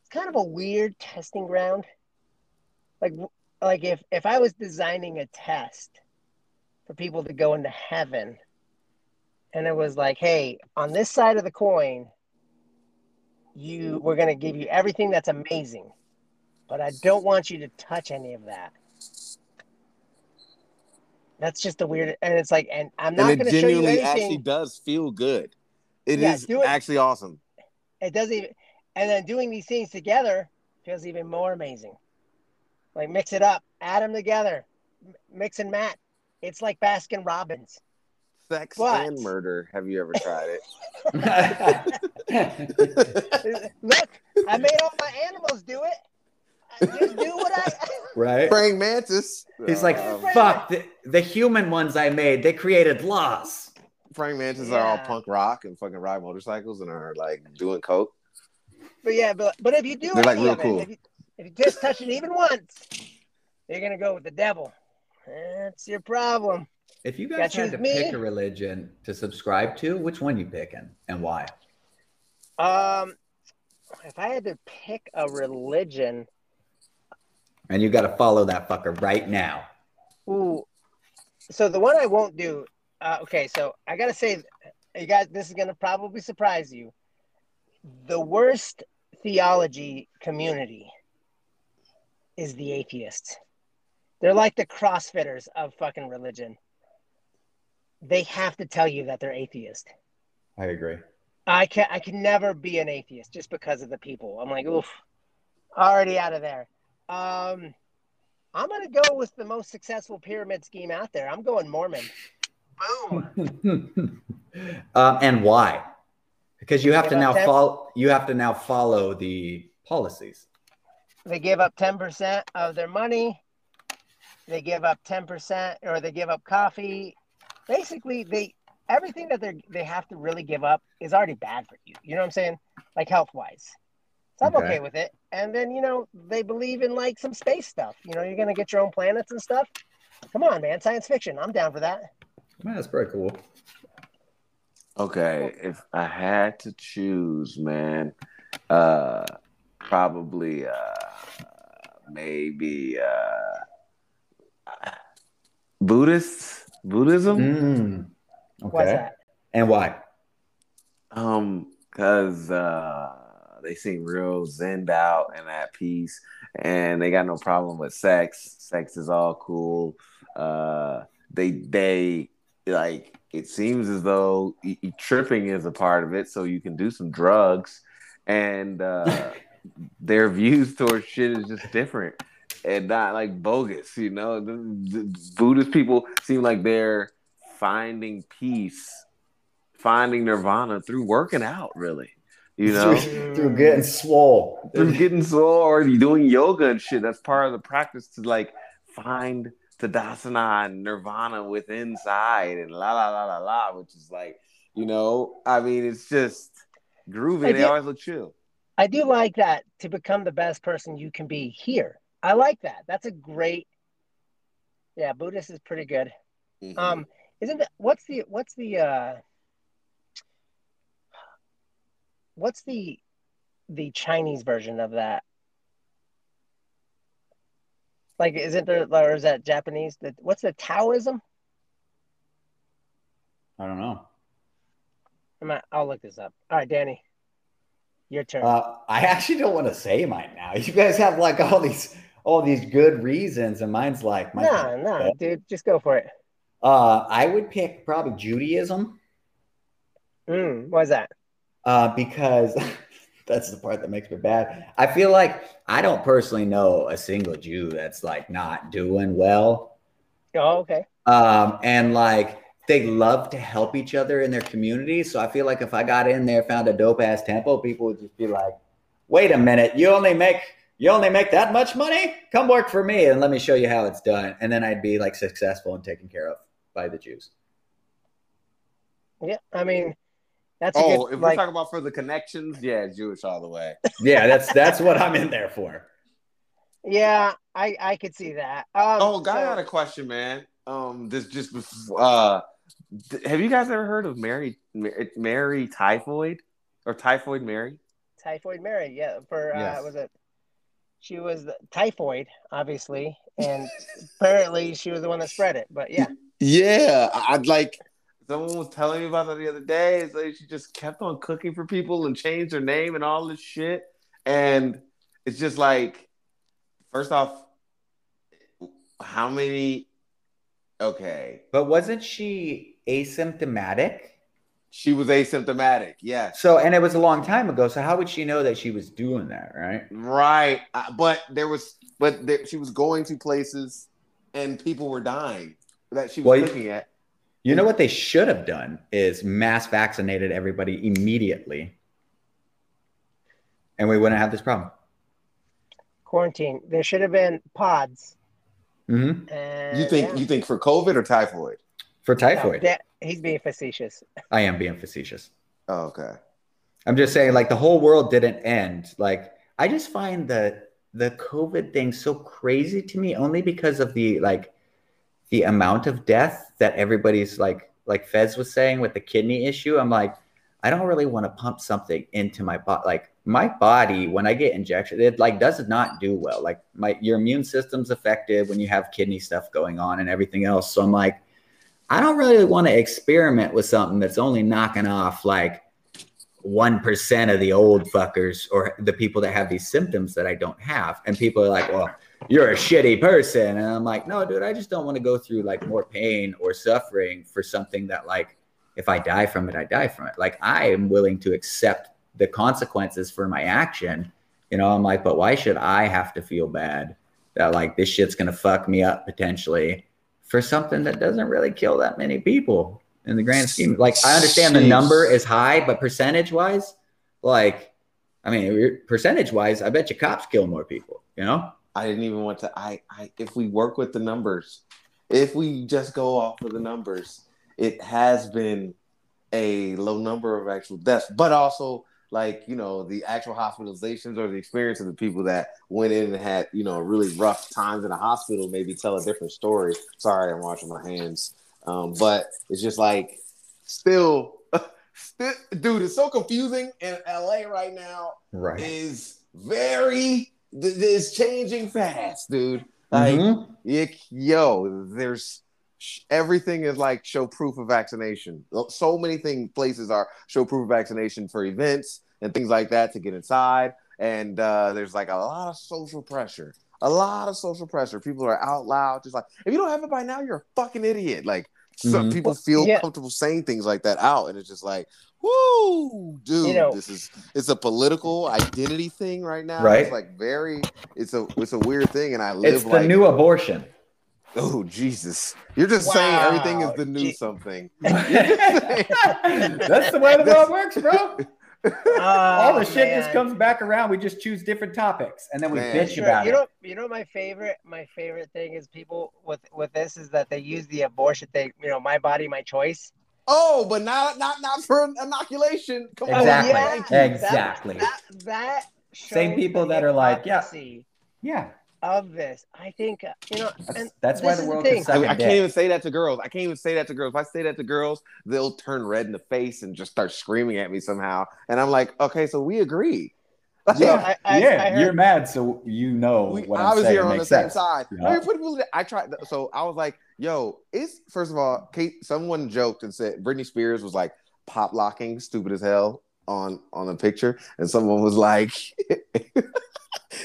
it's kind of a weird testing ground. Like like if if I was designing a test for people to go into heaven and it was like hey on this side of the coin you we're going to give you everything that's amazing but i don't want you to touch any of that that's just a weird and it's like and i'm not and going it to show you genuinely anything actually does feel good. It is Yeah, it. actually awesome. it doesn't even and then doing these things together feels even more amazing like mix it up add them together mix and match it's like baskin robbins Sex But- and murder. Have you ever tried it? <laughs> Look, I made all my animals do it. Just do what I. <laughs> right? it? Praying mantis. He's like, Um, fuck, the, the human ones I made, they created laws. Frank mantis are all punk rock and fucking ride motorcycles and are like doing coke. But yeah, but but if you do They're, like, real of it, cool. if, you, if you just touch it even once, you're gonna go with the devil. That's your problem. If you guys had to me. pick a religion to subscribe to, which one you picking and why? Um, if I had to pick a religion, And you got to follow that fucker right now. ooh, so the one I won't do. Uh, okay, so I gotta say, you guys, this is gonna probably surprise you. The worst theology community is the atheists. They're like the CrossFitters of fucking religion. They have to tell you that they're atheist. I agree. I can I can never be an atheist just because of the people. I'm like, oof, already out of there. Um, I'm gonna go with the most successful pyramid scheme out there. I'm going Mormon. Boom. um, <laughs> and why? because you have to now follow. You have to now follow the policies. They give up 10% of their money. They give up 10% or they give up coffee. Basically, they everything that they they have to really give up is already bad for you. You know what I'm saying? Like health wise. So I'm Okay. okay with it. And then, you know, they believe in like some space stuff. You know, you're going to get your own planets and stuff. Come on, man. Science fiction. I'm down for that. Man, that's pretty cool. Okay, if I had to choose, man, uh, probably, uh, maybe, uh, Buddhists, Buddhism. Mm, Why's okay. that? And why? Um, cause uh, they seem real zened out and at peace, and they got no problem with sex. Sex is all cool. Uh, they they like it seems as though y- y- tripping is a part of it, so you can do some drugs, and uh, their views towards shit is just different and not like bogus. You know, the, the Buddhist people seem like they're finding peace, finding nirvana through working out. Really, you know, through, through getting swole. through getting sore or doing yoga and shit. That's part of the practice to like find tadasana and nirvana with inside and la la la la la, which is like, you know, I mean, it's just groovy. They always look chill. I do like that to become the best person you can be here. I like that. That's a great. Yeah, Buddhist is pretty good. Mhm. Um, isn't that what's the what's the uh what's the the Chinese version of that? Like, isn't there or is that Japanese? What's the Taoism? I don't know. I'm not, I'll look this up. All right, Danny, your turn. Uh, I actually don't want to say mine now. You guys have like all these all these good reasons, and mine's like my. no, no, dude, just go for it. Uh, I would pick probably Judaism Mm, why's that? uh, because <laughs> that's the part that makes me bad. I feel like I don't personally know a single Jew that's like not doing well. Oh, okay. um, and like they love to help each other in their community. So I feel like if I got in there, found a dope ass temple, people would just be like, "Wait a minute, you only make you only make that much money? Come work for me, and let me show you how it's done." And then I'd be like successful and taken care of by the Jews. Yeah, I mean, that's a Oh, good, if like, we're talking about for the connections, yeah, Jewish all the way. <laughs> Yeah, that's that's what I'm in there for. yeah, I I could see that. Um, Oh, guy, I so- got a question, man. Um, this just uh, th- have you guys ever heard of Mary Mary, Mary Typhoid or Typhoid Mary? Typhoid Mary, yeah. For uh, Yes. was it? She was the- typhoid, obviously, and apparently she was the one that spread it. But yeah, Yeah, I- I'd like. Someone was telling me about that the other day. It's like she just kept on cooking for people and changed her name and all this shit. And it's just like, first off, how many? Okay, But wasn't she asymptomatic? she was asymptomatic. Yes. So, and it was a long time ago. So how would she know that she was doing that? Right? Right, uh, but there was, but there, she was going to places, and people were dying that she was Well, looking at. You know what they should have done is mass vaccinated everybody immediately. And we wouldn't have this problem. quarantine. There should have been pods. hmm And You think yeah. you think for COVID or typhoid? For No, typhoid, that- he's being facetious. I am being facetious. Oh, okay. I'm just saying, like the whole world didn't end. Like I just find the the COVID thing so crazy to me, only because of the like the amount of death that everybody's like, like Fez was saying with the kidney issue. I'm like, I don't really want to pump something into my body. Like my body, when I get injection, it like does not do well. Like my your immune system's affected when you have kidney stuff going on and everything else. So I'm like, I don't really want to experiment with something that's only knocking off like one percent of the old fuckers or the people that have these symptoms that I don't have. And people are like, well, you're a shitty person. And I'm like, no, dude, I just don't want to go through like more pain or suffering for something that like if I die from it, I die from it. Like I am willing to accept the consequences for my action. You know, I'm like, but why should I have to feel bad that like this shit's gonna fuck me up potentially for something that doesn't really kill that many people? in the grand scheme. Like I understand the number is high, but percentage wise, like I mean, percentage wise, I bet you cops kill more people. You know? I didn't even want to. I, I, if we work with the numbers, if we just go off of the numbers, it has been a low number of actual deaths, but also like you know the actual hospitalizations or the experience of the people that went in and had you know really rough times in a hospital maybe tell a different story. Sorry, I'm washing my hands, um, but it's just like still, <laughs> still, dude, it's so confusing in LA right now Right. is very it's changing fast, dude. Like, Mhm. y- yo, there's everything is like show proof of vaccination. So many things places are show proof of vaccination for events and things like that to get inside. And uh, there's like a lot of social pressure. A lot of social pressure. People are out loud, just like if you don't have it by now, you're a fucking idiot. Like some Mhm. people feel Yeah. comfortable saying things like that out, and it's just like, whoo, dude, You know- this is it's a political identity thing right now. Right. It's like very, it's a it's a weird thing, and I live It's the like, new abortion. Oh Jesus, you're just saying everything is the new Gee. something. <laughs> <laughs> That's the way the world works, bro. <laughs> Oh, All the Oh, shit just comes back around. We just choose different topics and then we Man. bitch Sure, about you it. know, you know, my favorite, my favorite thing is people with with this is that they use the abortion thing. You know, my body, my choice. Oh, but not not not for inoculation. Come oh, Exactly. on, yeah. Exactly. That that Same people the that are like, yeah. Yeah. Of this. I think uh, you know, That's, and that's why the world thing. I, suck I, a I can't even say that to girls. I can't even say that to girls. If I say that to girls, they'll turn red in the face and just start screaming at me somehow. And I'm like, okay, so we agree. Yeah, <laughs> I- I- yeah, I heard- you're mad, so you know we what I'm obviously saying are on the makes same side. Yeah. I mean, put people that- I tried. So I was like, "Yo, is first of all, Kate." Someone joked and said Britney Spears was like pop locking, stupid as hell on on a picture, and someone was like, <laughs>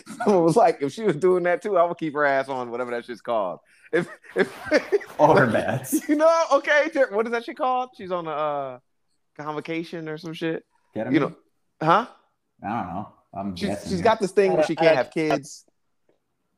<laughs> someone was like, if she was doing that too, I would keep her ass on whatever that shit's called. If if <laughs> All her bets. <laughs> you know, okay, what is that shit called? She's on a uh, convocation or some shit. Get You know, huh? I don't know. I'm She's, guessing. she's here. got this thing where she can't have kids.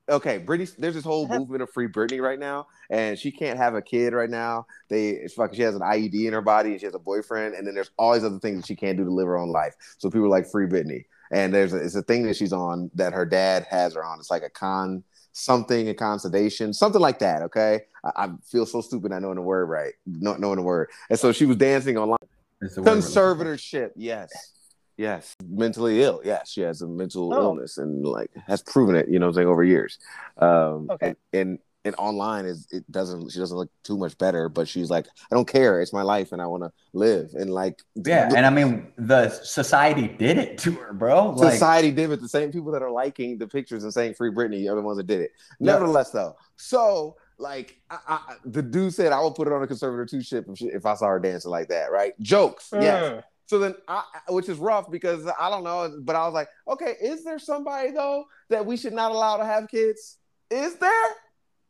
Okay, Britney. There's this whole movement of free Britney right now, and she can't have a kid right now. They, it's fucking. She has an IUD in her body, and she has a boyfriend, and then there's all these other things that she can't do to live her own life. So people are like free Britney, and there's a, it's a thing that she's on that her dad has her on. It's like a con something, a con sedation, something like that. Okay, I, I feel so stupid. I know the word right, not knowing the word, and so she was dancing online. It's the word we're looking for. Conservatorship, yes. Yes. Mentally ill. Yes. She has a mental Oh. illness and like has proven it, you know what I'm saying, over years. Um Okay. and, and and online is it doesn't she doesn't look too much better, but she's like, I don't care. It's my life and I want to live. And like Yeah, and I mean the society did it to her, bro. Like, society did it. The same people that are liking the pictures and saying free Britney are the ones that did it. Yeah. Nevertheless, though, so like I, I, the dude said, I would put it on a conservator two ship if, she, if I saw her dancing like that, right? Jokes. Mm. So then, I- which is rough because I don't know, but I was like, okay, is there somebody though that we should not allow to have kids? Is there?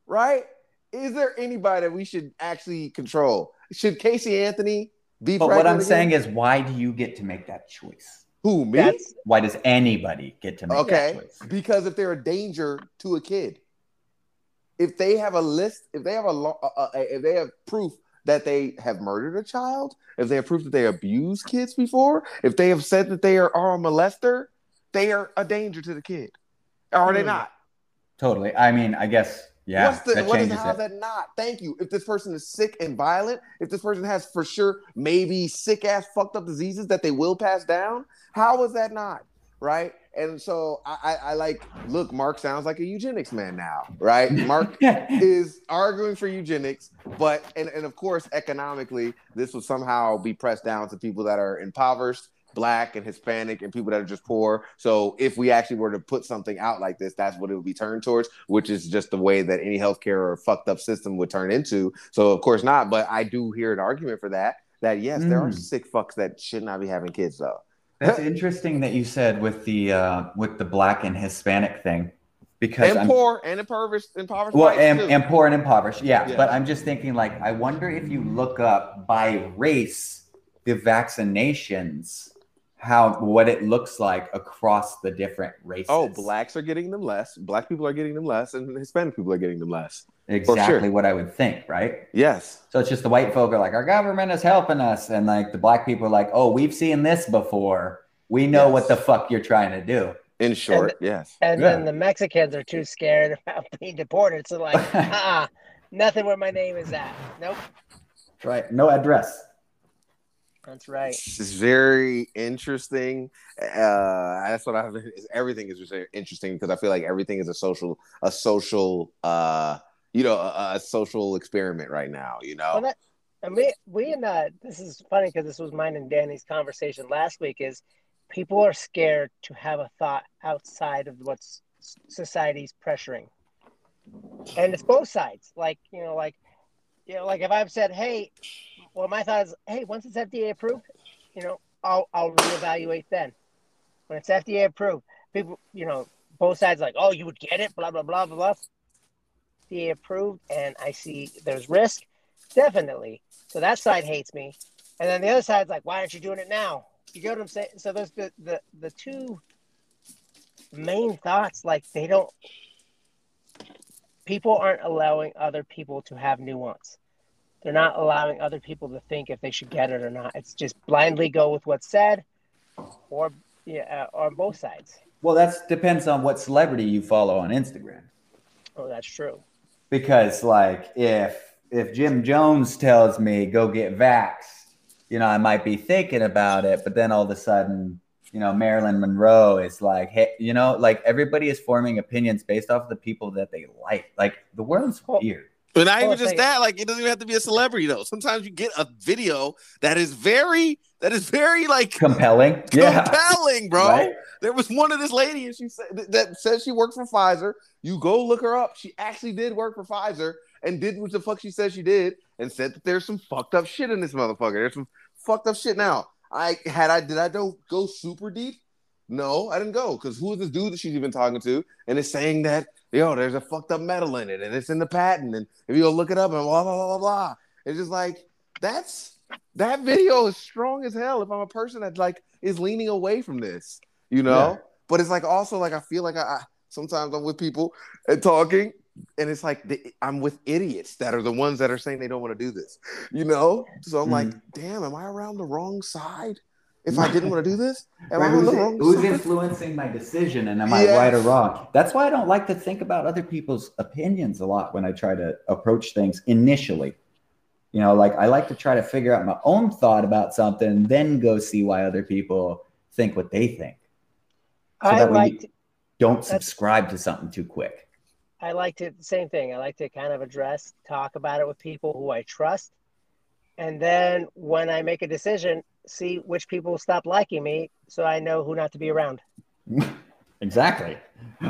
Right? Is there anybody that we should actually control? Should Casey Anthony be? but what I'm again? saying is, why do you get to make that choice? who me? That's Why does anybody get to make Okay, that choice? because if they're a danger to a kid, if they have a list, if they have a, lo- uh, uh, if they have proof that they have murdered a child, if they have proof that they abused kids before, if they have said that they are, are a molester, they are a danger to the kid. Are they not? Totally. I mean, I guess yeah. What's the that what is how it. that not? Thank you. If this person is sick and violent, if this person has for sure maybe sick ass fucked up diseases that they will pass down, how is that not? Right? And so I, I, I like look, Mark sounds like a eugenics man now, right? Mark <laughs> is arguing for eugenics, but and, and of course economically, this will somehow be pressed down to people that are impoverished, black and Hispanic, and people that are just poor. So if we actually were to put something out like this, that's what it would be turned towards, which is just the way that any healthcare or fucked up system would turn into. So of course not, but I do hear an argument for that. That yes, there are Mm. sick fucks that should not be having kids though. That's interesting that you said with the uh, with the black and Hispanic thing, because And I'm, poor and impoverished, impoverished. well, and, too. and poor and impoverished, yeah, Yeah. But I'm just thinking, like, I wonder if you look up by race the vaccinations how what it looks like across the different races. Oh, blacks are getting them less. Black people are getting them less, and Hispanic people are getting them less. Exactly sure. what I would think, right? Yes. So it's just the white folk are like, our government is helping us, and like the black people are like, oh, we've seen this before. We know Yes. what the fuck you're trying to do. In short, yes. And Yeah. then the Mexicans are too scared <laughs> about being deported. So like, <laughs> uh-uh, nothing where my name is at. Nope. Right. No address. That's right. It's very interesting. Uh, that's what I have. Everything is just interesting because I feel like everything is a social, a social, uh, you know, a, a social experiment right now. You know, Well, that, and we we and uh, this is funny because this was mine and Danny's conversation last week. Is people are scared to have a thought outside of what society's pressuring, and it's both sides. Like you know, like you know, like if I've said, hey, well, my thought is, hey, once it's FDA approved, you know, I'll I'll reevaluate then. When it's FDA approved, people, you know, both sides like, oh, you would get it, blah blah blah blah blah. FDA approved, and I see there's risk, definitely. So that side hates me, and then the other side's like, why aren't you doing it now? You get what I'm saying? So there's the the the two main thoughts. Like they don't. People aren't allowing other people to have nuance. They're not allowing other people to think if they should get it or not. It's just blindly go with what's said, or yeah, uh, or both sides. Well, that depends on what celebrity you follow on Instagram. Oh, that's true. Because like if if Jim Jones tells me go get vaxxed, you know, I might be thinking about it, but then all of a sudden, you know, Marilyn Monroe is like, hey, you know, like everybody is forming opinions based off of the people that they like. Like the world's Well, weird. But not even just that. Like it doesn't even have to be a celebrity though. Sometimes you get a video that is very, that is very like Compelling. <laughs> Yeah. compelling, bro. Right? There was one of this lady, and she said that- that says she worked for Pfizer. You go look her up. She actually did work for Pfizer and did what the fuck she said she did, and said that there's some fucked up shit in this motherfucker. There's some fucked up shit. Now, I had I did I don't go super deep? No, I didn't go because who is this dude that she's even talking to? And it's saying that yo, there's a fucked up metal in it, and it's in the patent, and if you go look it up, and blah blah blah blah blah. It's just like that's that video is strong as hell. If I'm a person that like is leaning away from this, you know. Yeah. But it's like also like I feel like I, I sometimes I'm with people and talking, and it's like the, I'm with idiots that are the ones that are saying they don't want to do this, you know. So I'm like, mm. damn, am I around the wrong side? If I didn't want to do this, am I Right, on who's, the wrong who's influencing my decision and am I right or wrong? That's why I don't like to think about other people's opinions a lot when I try to approach things initially. You know, like I like to try to figure out my own thought about something, then go see why other people think what they think. So I that way you like don't That's- subscribe to something too quick. I like to same thing. I like to kind of address, talk about it with people who I trust, and then when I make a decision, see which people stop liking me, so I know who not to be around. <laughs> Exactly.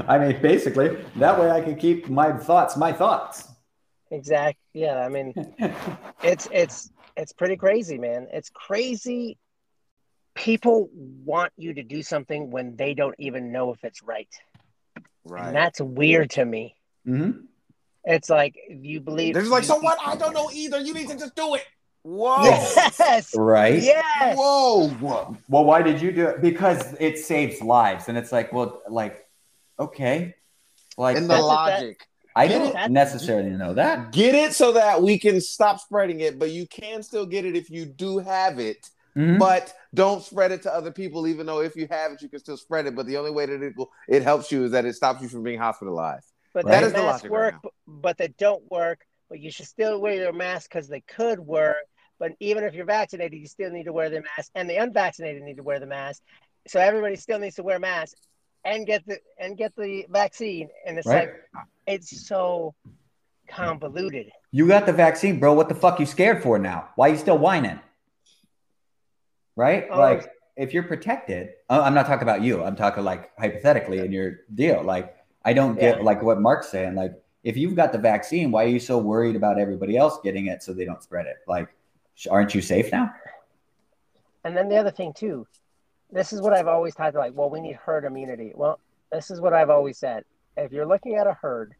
I mean, basically, that way I can keep my thoughts my thoughts. Exactly. Yeah. I mean, <laughs> it's it's it's pretty crazy, man. It's crazy. People want you to do something when they don't even know if it's right, Right. and that's weird to me. hmm It's like you believe. There's like, so what? I don't know either. You need to just do it. Whoa. Yes. Right. Yes. Whoa. Whoa. Well, why did you do it? Because it saves lives, and it's like, well, like, okay, like And the That's what that- logic. I Get don't it? Necessarily know that. Get it so that we can stop spreading it, but you can still get it if you do have it. Mhm. But don't spread it to other people, even though if you have it, you can still spread it. But the only way that it will, it helps you is that it stops you from being hospitalized. But Right. that That is the masks logic right work, now. but, but they don't work. But you should still wear your mask because they could work. But even if you're vaccinated, you still need to wear the mask, and the unvaccinated need to wear the mask. So everybody still needs to wear masks and get the and get the vaccine. And it's Right. like it's so convoluted. You got the vaccine, bro. What the fuck you scared for now? Why you still whining? Right? Oh, like, if you're protected, uh, I'm not talking about you. I'm talking like hypothetically in your deal. Like, I don't get Yeah. like what Mark's saying. Like, if you've got the vaccine, why are you so worried about everybody else getting it so they don't spread it? Like, aren't you safe now? And then the other thing too, this is what I've always talked like. Well, we need herd immunity. Well, this is what I've always said. If you're looking at a herd,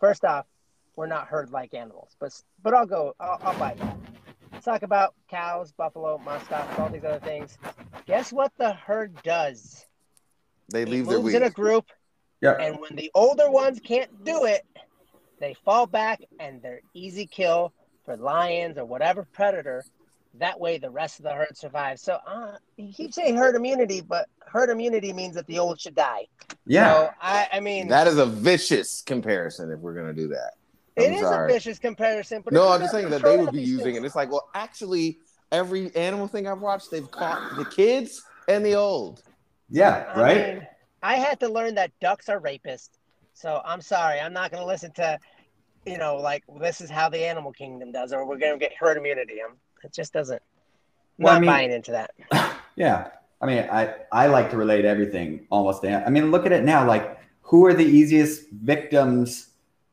first off, we're not herd like animals, but but I'll go. I'll, I'll buy that. talk about cows, buffalo, muskox, all these other things. Guess what the herd does? They It leave their moves weed. in a group, Yeah. and when the older ones can't do it, they fall back and they're easy kill for lions or whatever predator. That way, the rest of the herd survives. So, uh, you keep saying herd immunity, but herd immunity means that the old should die. Yeah. So, I, I mean, That is a vicious comparison if we're gonna do that. it I'm is sorry. a vicious comparison. But No, I'm just saying that they controlling would be these using things- it. It's like, well, actually, every animal thing I've watched, they've caught the kids and the old. yeah. I Right. mean, I had to learn that ducks are rapists. So I'm sorry, I'm not going to listen to, you know, like this is how the animal kingdom does, or we're to get herd immunity. I'm, it just doesn't. I'm Well, I not mean- buying into that. <laughs> Yeah. I mean, I, I like to relate everything almost. To, I mean, look at it now. Like, who are the easiest victims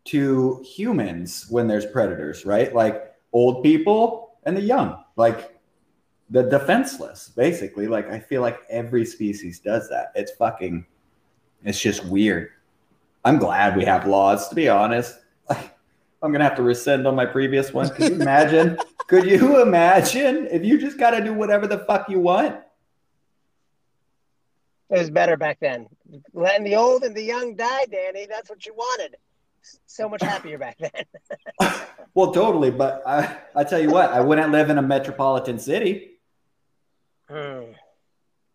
to humans when there's predators, right? Like old people and the young, like the defenseless, basically. Like, I feel like every species does that. It's fucking, it's just weird. I'm glad we have laws, to be honest. <laughs> I'm gonna have to rescind on my previous one. Could you imagine? <laughs> Could you imagine if you just gotta do whatever the fuck you want? It was better back then. Letting the old and the young die, Danny. That's what you wanted. So much happier back then. <laughs> Well, totally. But I, I tell you what, I wouldn't live in a metropolitan city. Hmm.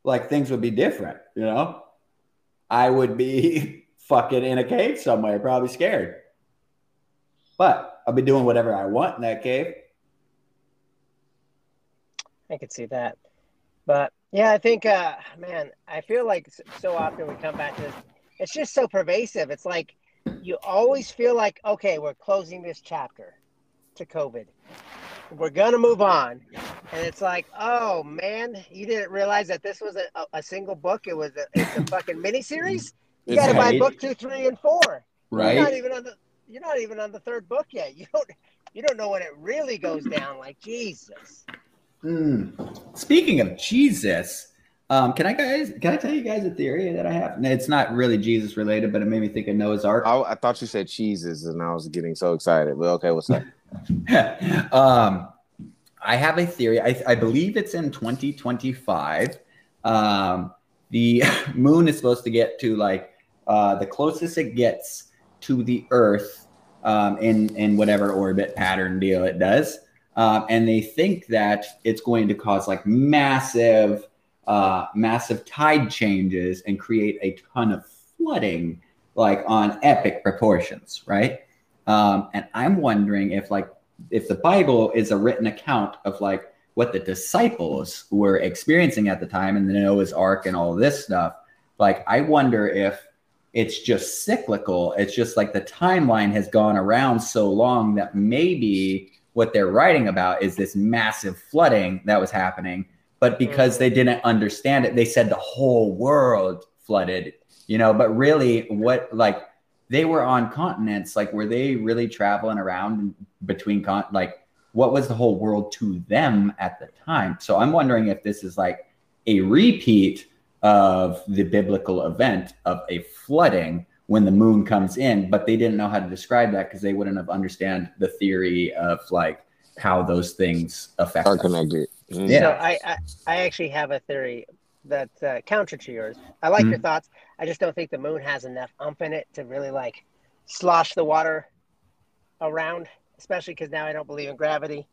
Like things would be different, you know? I would be <laughs> fucking in a cave somewhere, probably scared. But I'll be doing whatever I want in that cave. I could see that. But yeah, I think, uh, man, I feel like so often we come back to this. It's just so pervasive. It's like you always feel like, okay, we're closing this chapter to COVID. We're gonna move on, and it's like, oh man, you didn't realize that this was a, a, a single book. It was a, it's a <laughs> fucking mini series. You got to buy book two, three, and four. You're not Right? even on the. You're not even on the third book yet. You don't. You don't know when it really goes down. Like Jesus. Mm. Speaking of Jesus, um, can I guys can I tell you guys a theory that I have? And It's not really Jesus related, but it made me think of Noah's Ark. I, I thought you said cheeses, and I was getting so excited. But okay, what's up? <laughs> um, I have a theory. I, I believe it's in 2025. Um, the <laughs> moon is supposed to get to like uh, the closest it gets to the Earth um, in in whatever orbit pattern deal it does, um, and they think that it's going to cause like massive, uh, massive tide changes and create a ton of flooding, like on epic proportions, right? Um, and I'm wondering if like if the Bible is a written account of like what the disciples were experiencing at the time and the Noah's Ark and all this stuff, like I wonder if it's just cyclical. It's just like the timeline has gone around so long that maybe what they're writing about is this massive flooding that was happening. But mm-hmm. because they didn't understand it, they said the whole world flooded, you know. But really, what like they were on continents like were they really traveling around between con like what was the whole world to them at the time so i'm wondering if this is like a repeat of the biblical event of a flooding when the moon comes in but they didn't know how to describe that because they wouldn't have understand the theory of like how those things affect Are us. connected. Mm. Yeah. So I, I, I actually have a theory that's uh, counter to yours. I like Mm-hmm. your thoughts. I just don't think the moon has enough umph in it to really like slosh the water around, especially because now I don't believe in gravity.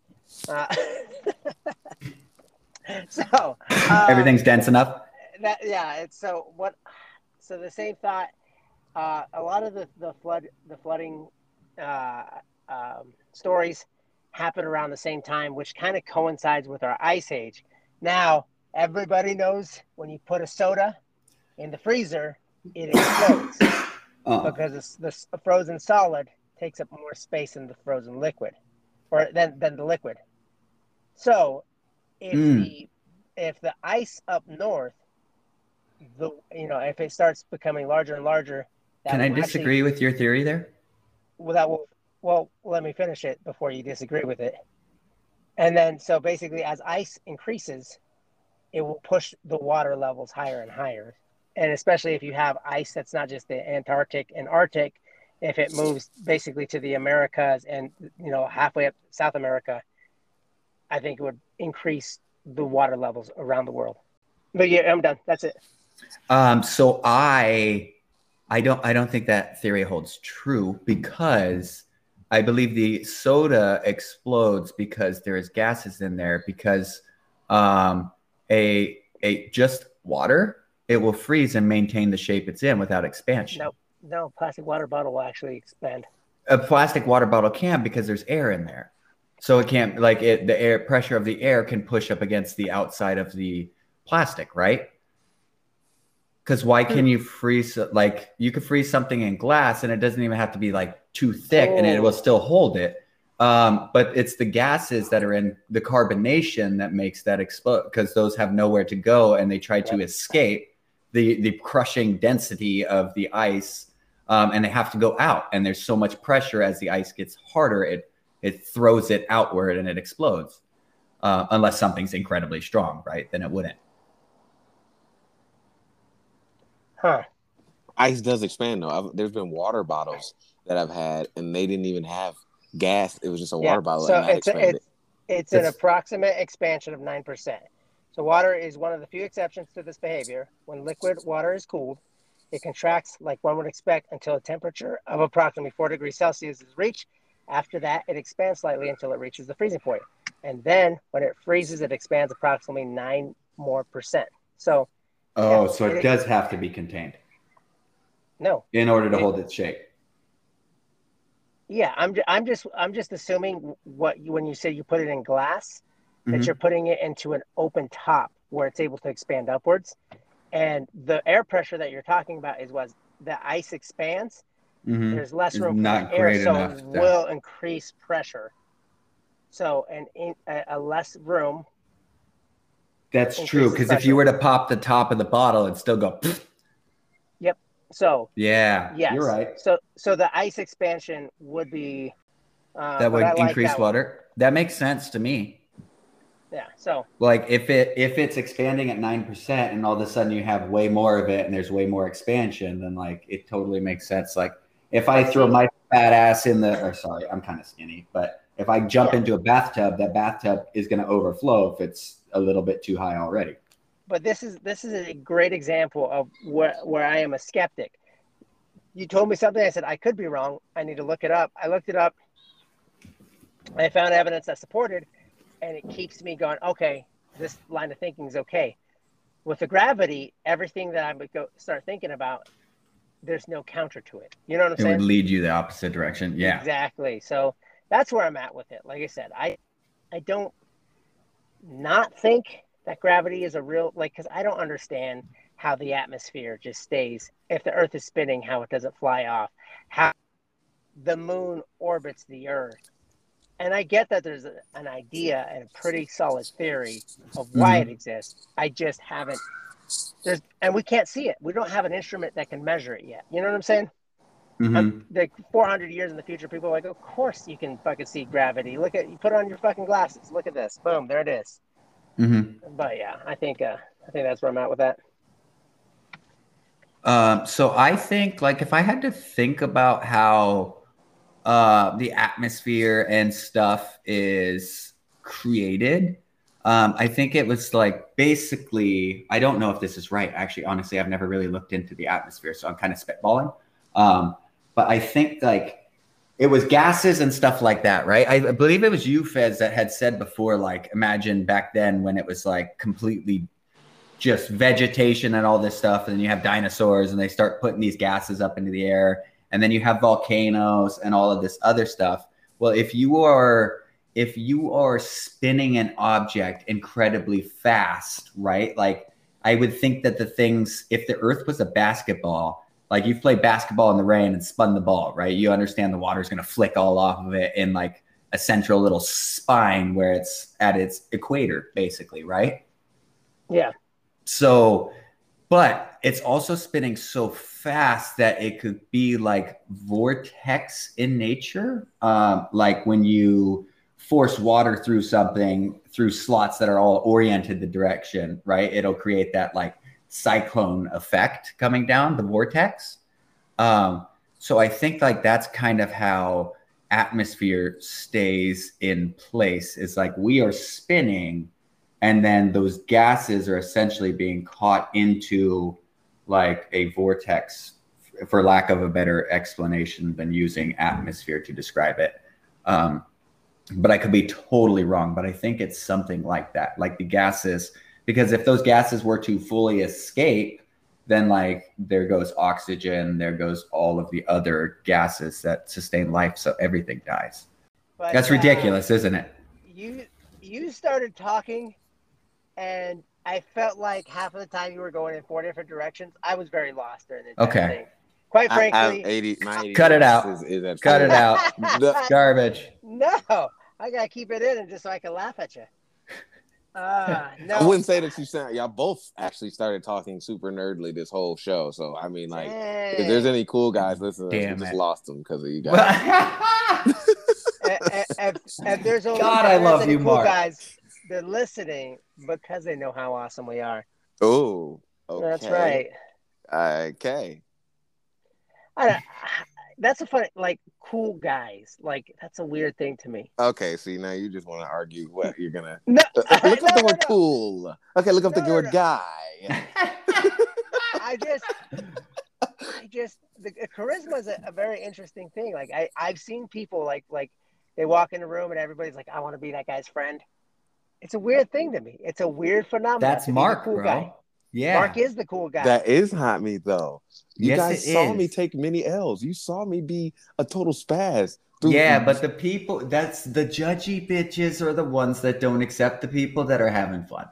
Uh, <laughs> so uh, everything's dense enough that yeah it's so what so the same thought uh, a lot of the, the flood the flooding uh, um, stories happen around the same time which kind of coincides with our ice age. Now everybody knows when you put a soda in the freezer it explodes <coughs> uh, because it's, the frozen solid takes up more space than the frozen liquid or than, than the liquid. So if Mm. the if the ice up north the you know if it starts becoming larger and larger that can i will actually- disagree with your theory there well, that will well let me finish it before you disagree with it and then so basically as ice increases it will push the water levels higher and higher and especially if you have ice that's not just the antarctic and arctic if it moves basically to the americas and you know halfway up south america I think it would increase the water levels around the world. But yeah, I'm done. That's it. Um, so I, I don't, I don't think that theory holds true because I believe the soda explodes because there's gases in there because um, a a just water it will freeze and maintain the shape it's in without expansion. No, no, plastic water bottle will actually expand. A plastic water bottle can because there's air in there, so it can't like it. The air pressure of the air can push up against the outside of the plastic, right? Because why can hmm. you freeze like you could freeze something in glass and it doesn't even have to be like too thick oh. and it will oh. still hold it. Um, but it's the gases that are in the carbonation that makes that explode because those have nowhere to go and they try to escape the the crushing density of the ice um, and they have to go out and there's so much pressure as the ice gets harder it it throws it outward and it explodes uh, unless something's incredibly strong right then it wouldn't huh ice does expand though I've, there's been water bottles that I've had, and they didn't even have gas. It was just a yeah. water bottle. So it's, a, it's, it's an approximate expansion of 9%. So water is one of the few exceptions to this behavior. When liquid water is cooled, it contracts like one would expect until a temperature of approximately 4 degrees Celsius is reached. After that, it expands slightly until it reaches the freezing point. And then when it freezes, it expands approximately 9 more percent. So Oh, yeah, so it, it, does have to be contained. No. In order to it, hold its shape. Yeah, I'm. I'm just. I'm just assuming what you, when you say you put it in glass, that mm-hmm. you're putting it into an open top where it's able to expand upwards, and the air pressure that you're talking about is was the ice expands. Mm-hmm. There's less room for air, so it to... will increase pressure. So, and in, a, a less room. That's true because if you were to pop the top of the bottle, it'd still go. Yep. So yeah, yes. you're right. So so the ice expansion would be uh, that would increase that water. One. That makes sense to me. Yeah. So like if it if it's expanding at nine percent and all of a sudden you have way more of it and there's way more expansion, then like it totally makes sense. Like if I throw my fat ass in the or sorry, I'm kind of skinny, but if I jump yeah. into a bathtub, that bathtub is going to overflow if it's a little bit too high already but this is this is a great example of where where I am a skeptic. You told me something. I said I could be wrong. I need to look it up. I looked it up. I found evidence that supported, and it keeps me going. Okay, this line of thinking is okay. With the gravity, everything that I would go start thinking about, there's no counter to it. You know what I'm it saying? It would lead you the opposite direction. Yeah, exactly. So that's where I'm at with it. Like I said, I I don't not think that gravity is a real like because I don't understand how the atmosphere just stays if the Earth is spinning, how it doesn't fly off, how the moon orbits the Earth. And I get that there's a, an idea and a pretty solid theory of why mm-hmm. it exists. I just haven't. There's and we can't see it. We don't have an instrument that can measure it yet. You know what I'm saying? Mm-hmm. like 400 years in the future, people are like, of course you can fucking see gravity. Look at you put on your fucking glasses. Look at this. Boom, there it is. Mm-hmm. But yeah, I think uh, I think that's where I'm at with that. Um, so I think like if I had to think about how uh, the atmosphere and stuff is created, um, I think it was like basically I don't know if this is right. Actually, honestly, I've never really looked into the atmosphere, so I'm kind of spitballing. Um, but I think like it was gases and stuff like that, right? I believe it was you, Fez, that had said before, like, imagine back then when it was like completely just vegetation and all this stuff, and then you have dinosaurs and they start putting these gases up into the air, and then you have volcanoes and all of this other stuff. Well, if you are if you are spinning an object incredibly fast, right? Like I would think that the things, if the earth was a basketball, like you've played basketball in the rain and spun the ball, right? You understand the water's going to flick all off of it in like a central little spine where it's at its equator, basically, right? Yeah. So, but it's also spinning so fast that it could be like vortex in nature. Um, like when you force water through something through slots that are all oriented the direction, right? It'll create that like cyclone effect coming down the vortex. Um, so I think like that's kind of how atmosphere stays in place. It's like we are spinning, and then those gases are essentially being caught into like a vortex, for lack of a better explanation than using atmosphere to describe it. Um, but I could be totally wrong. But I think it's something like that, like the gases, because if those gases were to fully escape, then like there goes oxygen, there goes all of the other gases that sustain life, so everything dies. But, That's uh, ridiculous, isn't it? you you started talking, and I felt like half of the time you were going in four different directions. I was very lost during the entire Okay. thing. Quite I, frankly, I, 80, my 80 <laughs> Cut it out. Is, is Cut it out. The- <laughs> Garbage. <laughs> no, I gotta keep it in, and just so I can laugh at you. <laughs> Uh, no, I wouldn't say that you sound. Y'all both actually started talking super nerdly this whole show. So I mean, like, if there's any cool guys listening, we Damn just it. lost them because of you guys. <laughs> If, if, if there's only God, I love any you, cool Mark. guys, they're listening because they know how awesome we are. oh, okay. That's right. Okay. I don't, that's a funny, like cool guys. Like that's a weird thing to me. Okay. See, now you just want to argue what you're gonna. <laughs> No, Uh, look <laughs> up no, the word no. cool. Okay, look up the No, no, word no. guy. <laughs> I just, I just, the charisma is a, a very interesting thing. Like I, I've seen people like, like they walk in the room and everybody's like, I want to be that guy's friend. It's a weird thing to me. It's a weird phenomenon. That's to be the Mark, cool bro. guy. Yeah. Mark is the cool guy. That is hot meat, though. You Yes, guys saw is. me take many L's. You saw me be a total spaz. through- yeah, but the people that's the judgy bitches are the ones that don't accept the people that are having fun.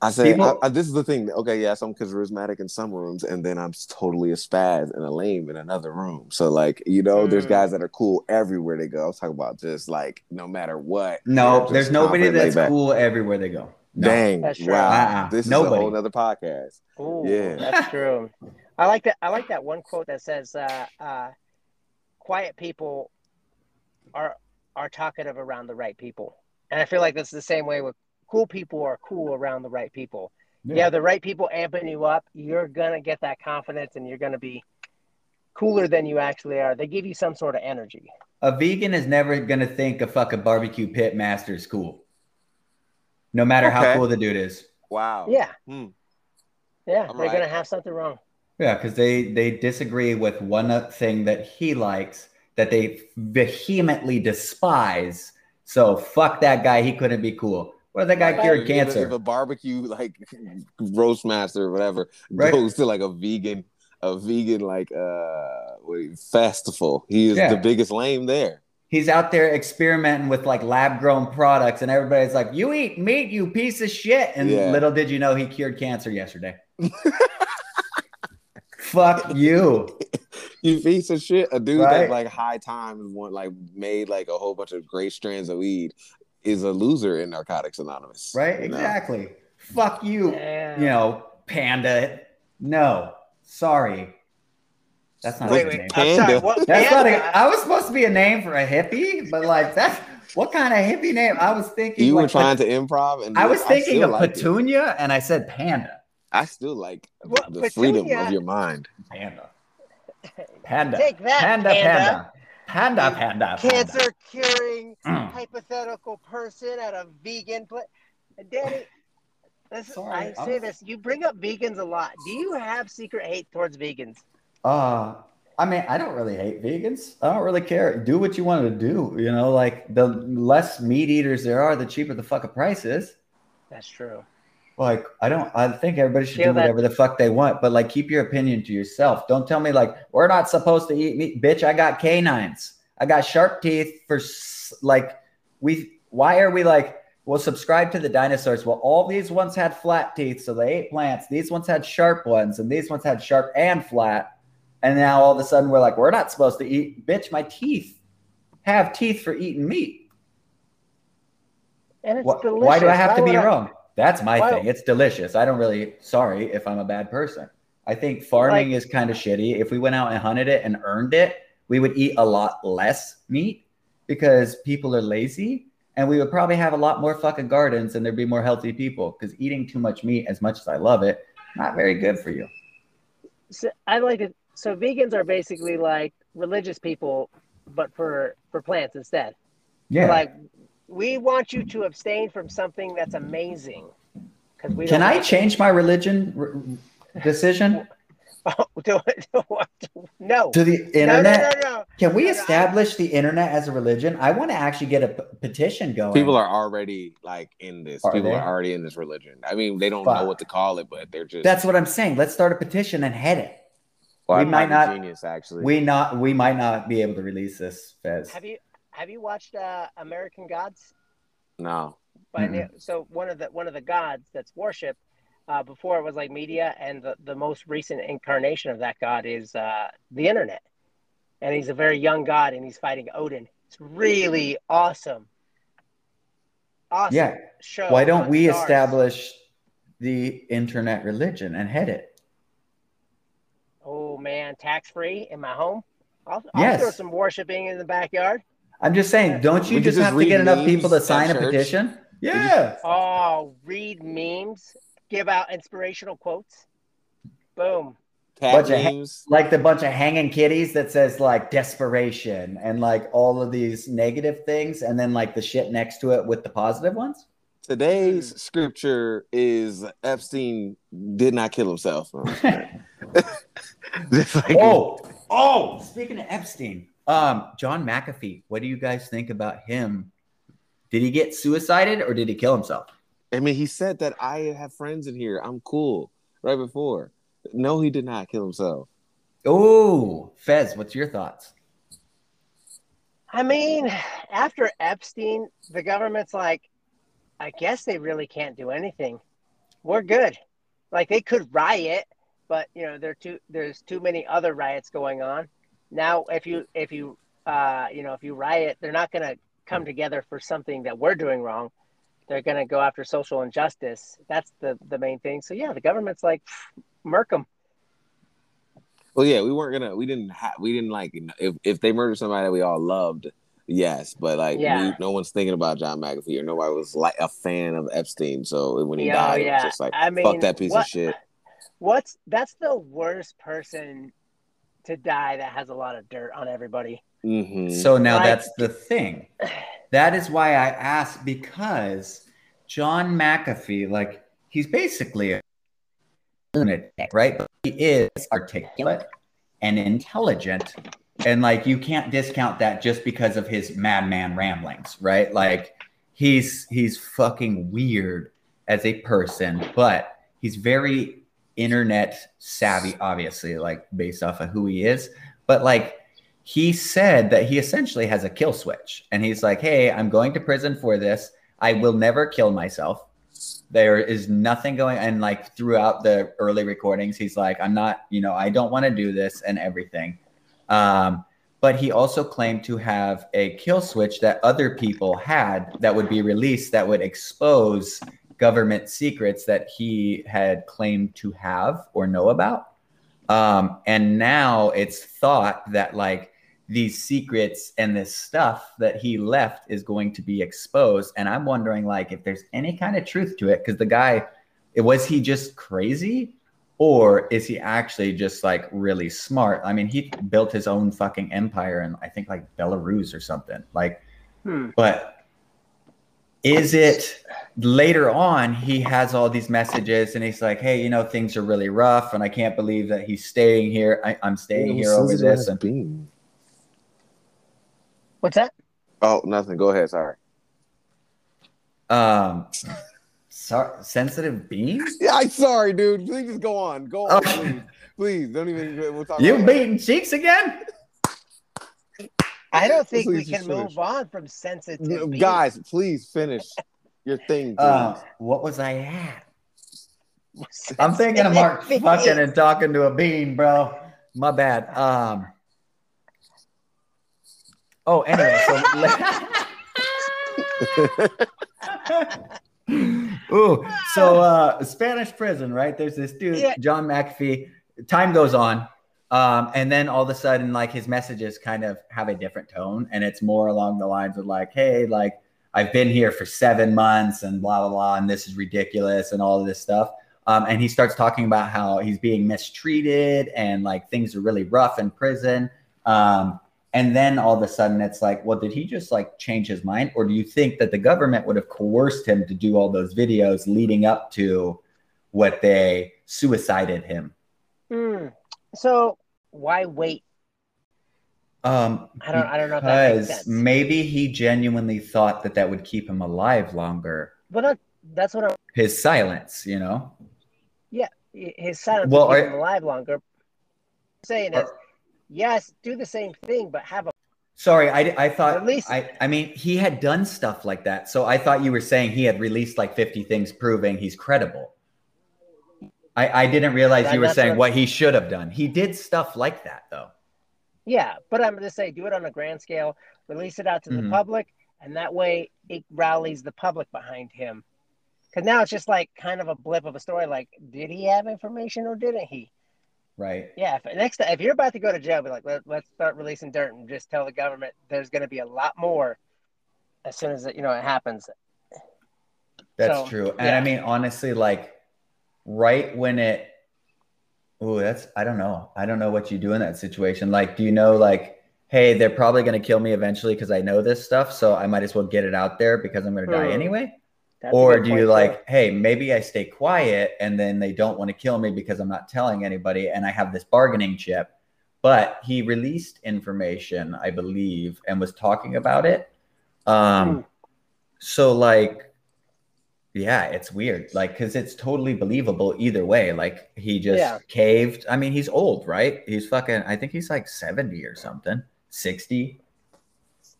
I said, People- I, I- this is the thing. Okay, yes, I'm charismatic in some rooms, and then I'm totally a spaz and a lame in another room. So, like, you know, there's Mm. guys that are cool everywhere they go. I was talking about just like no matter what. No, there's nobody that's cool everywhere they go. No. Dang! That's true. Wow, Uh-uh, this is a whole other podcast. Ooh, Yeah. that's true. I like that. I like that one quote that says, uh, uh, "Quiet people are are talkative around the right people," and I feel like that's the same way with cool people are cool around the right people. Yeah, the right people amping you up. You're gonna get that confidence, and you're gonna be cooler than you actually are. They give you some sort of energy. A vegan is never gonna think a fucking barbecue pit master is cool. No matter how cool the dude is. Wow. Yeah, Hmm. yeah, All they're right. gonna have something wrong. Yeah, because they they disagree with one uh, thing that he likes that they vehemently despise. So fuck that guy. He couldn't be cool. What if that guy Like, cured if- if- cancer? If a barbecue like <laughs> roast master or whatever Right. goes to like a vegan, a vegan like uh festival, he is Yeah. the biggest lame there. He's out there experimenting with like lab grown products, and everybody's like, "You eat meat, you piece of shit!" And Yeah. little did you know he cured cancer yesterday. <laughs> Fuck you. You piece of shit. A dude Right. that like high times one like made like a whole bunch of great strands of weed is a loser in Narcotics Anonymous. Right? you know? Exactly. Fuck you. Yeah. You know, panda. No, sorry. That's not Wait, his wait. name. I'm sorry. Panda. What? That's not a, I was supposed to be a name for a hippie, but like that's what kind of hippie name? I was thinking. You were trying to improv, and I was thinking still of like it. Petunia, and I said panda. I still like Well, the freedom of your mind. Panda. Panda. Take that, panda, panda. panda, panda, panda, panda. Cancer curing Mm. hypothetical person at a vegan place. Danny, this, Sorry, I I'm- say this. You bring up vegans a lot. Do you have secret hate towards vegans? Uh, I mean, I don't really hate vegans. I don't really care. Do what you want to do. You know, like the less meat eaters there are, the cheaper the fucking price is. That's true. Like, I don't. I think everybody should Feel do that- whatever the fuck they want, but like, keep your opinion to yourself. Don't tell me like we're not supposed to eat meat, bitch. I got canines. I got sharp teeth for like we. Why are we like? Well, subscribe to the dinosaurs. Well, all these ones had flat teeth, so they ate plants. These ones had sharp ones, and these ones had sharp and flat. And now all of a sudden we're like, we're not supposed to eat. Bitch, my teeth have teeth for eating meat. And it's Wh- delicious. Why do I have to be I- wrong? That's my Why- thing. It's delicious. I don't really. Sorry if I'm a bad person. I think farming is kind of shitty. If we went out and hunted it and earned it, we would eat a lot less meat because people are lazy, and we would probably have a lot more fucking gardens, and there'd be more healthy people. Because eating too much meat, as much as I love it, not very good for you. So I like it. So vegans are basically like religious people but for for plants instead. Yeah. Like we want you to abstain from something that's amazing. Because we Can I want- change my religion r- decision <laughs> Oh, do it. do? No. to the No, no, internet? no, no. Can we No, no, I- establish the internet as a religion? I want to actually get a p- petition going. People are already like in this. Are People they? are already in this religion. I mean, they don't Fuck. know what to call it, but they're just. That's what I'm saying. Let's start a petition and head it. Well, we I might not- Genius, actually. We not we might not be able to release this, Fez. Have you have you watched uh, American Gods? no. By Mhm. the, so one of the one of the gods that's worshipped uh, before it was like media, and the, the most recent incarnation of that god is uh, the internet, and he's a very young god, and he's fighting Odin. It's really awesome. Awesome. Yeah. Show Why don't we Starz. establish the internet religion and head it? Oh man, tax free in my home. I'll, I'll Yes. throw some worshiping in the backyard. I'm just saying, don't you We could just just have to get enough people to sign a church. petition? Yeah. Oh, read memes, give out inspirational quotes. Boom. Cat Bunch of ha- Like the bunch of hanging kitties that says like desperation and like all of these negative things, and then like the shit next to it with the positive ones. Today's hmm. scripture is Epstein did not kill himself. <laughs> <laughs> Just like- Oh, oh, speaking of Epstein, um, John McAfee, what do you guys think about him? Did he get suicided or did he kill himself? I mean, he said that I have friends in here. I'm cool. Right before. No, he did not kill himself. Oh, Fez, what's your thoughts? I mean, after Epstein, the government's like, I guess they really can't do anything. We're good. Like they could riot, but you know, there too there's too many other riots going on. Now, if you if you uh, you know if you riot, they're not going to come together for something that we're doing wrong. They're going to go after social injustice. That's the the main thing. So yeah, the government's like, murk them. Well, yeah, we weren't gonna. We didn't. Ha- we didn't like. If if they murdered somebody that we all loved, yes. But like, Yeah. we, no one's thinking about John McAfee, or nobody was like a fan of Epstein. So when he Yeah, died, it was just like, I mean, fuck that piece what- of shit. What's that's the worst person to die that has a lot of dirt on everybody. hmm So now Like- that's the thing. That is why I asked because John McAfee, like, he's basically a lunatic, right? But he is articulate and intelligent. And like, you can't discount that just because of his madman ramblings, right? Like, he's he's fucking weird as a person, but he's very internet savvy, obviously, like based off of who he is. But like, he said that he essentially has a kill switch. And he's like hey i'm going to prison for this. I will never kill myself. There is nothing going and like throughout the early recordings he's like i'm not you know i don't want to do this and everything. Um, but he also claimed to have a kill switch that other people had that would be released that would expose government secrets that he had claimed to have or know about. Um, and now it's thought that like these secrets and this stuff that he left is going to be exposed. And i'm wondering like if there's any kind of truth to it because the guy was he just crazy? Or is he actually just like really smart? I mean he built his own fucking empire in i think like belarus or something like Hmm. but is it later on he has all these messages and he's like hey you know things are really rough and i can't believe that he's staying here I, i'm staying here over this and beam. What's that? Oh, nothing. Go ahead. Sorry. um sorry sensitive beam Yeah, I'm sorry, dude. Please just go on. Go on, Okay. please. Please don't even. We'll talk. you about it. beating cheeks again I don't think we can just move on from sensitive. No. Guys, please finish your thing. Uh what was i at <laughs> i'm thinking of mark Sensitive fucking and talking to a bean bro my bad um oh anyway so <laughs> <laughs> Ooh, so uh Spanish prison, right? There's this dude, Yeah. John McAfee. Time goes on. Um, and then all of a sudden, like his messages kind of have a different tone, and it's more along the lines of like, hey, like I've been here for seven months and blah blah blah, and this is ridiculous and all of this stuff. Um, and he starts talking about how he's being mistreated and like things are really rough in prison. Um, And then all of a sudden it's like, well, did he just like change his mind? Or do you think that the government would have coerced him to do all those videos leading up to what they suicided him? Hmm. So why wait? Um, I don't- I don't know if that makes because sense. maybe he genuinely thought that that would keep him alive longer. But not, that's what I'm His silence, you know? Yeah, his silence Well, keep are- him alive longer. I'm saying is, yes, do the same thing, but have a Sorry, I, I thought Release- I, I mean he had done stuff like that. So I thought you were saying he had released like 50 things proving he's credible. I, I didn't realize you were saying what- he should have done. He did stuff like that though. yeah. But I'm gonna say do it on a grand scale, release it out to Mhm. the public, and that way it rallies the public behind him. Because now it's just like kind of a blip of a story. Like, did he have information or didn't he? Right. Yeah. If, next if you're about to go to jail, be like, Let, let's start releasing dirt and just tell the government there's going to be a lot more as soon as it, you know it happens. That's So, true. And yeah. I mean, honestly, like right when it, oh, that's, I don't know. I don't know what you do in that situation. Like, do you know, like, hey, they're probably going to kill me eventually because I know this stuff. So I might as well get it out there because I'm going to die Hmm. anyway. That's or do you like, hey, maybe I stay quiet and then they don't want to kill me because I'm not telling anybody and I have this bargaining chip. But he released information, I believe, and was talking about it. Um, Hmm. so like, yeah, it's weird. Like, cause it's totally believable either way. Like he just Yeah. caved. I mean, he's old, right? He's fucking, I think he's like 70 or something, 60.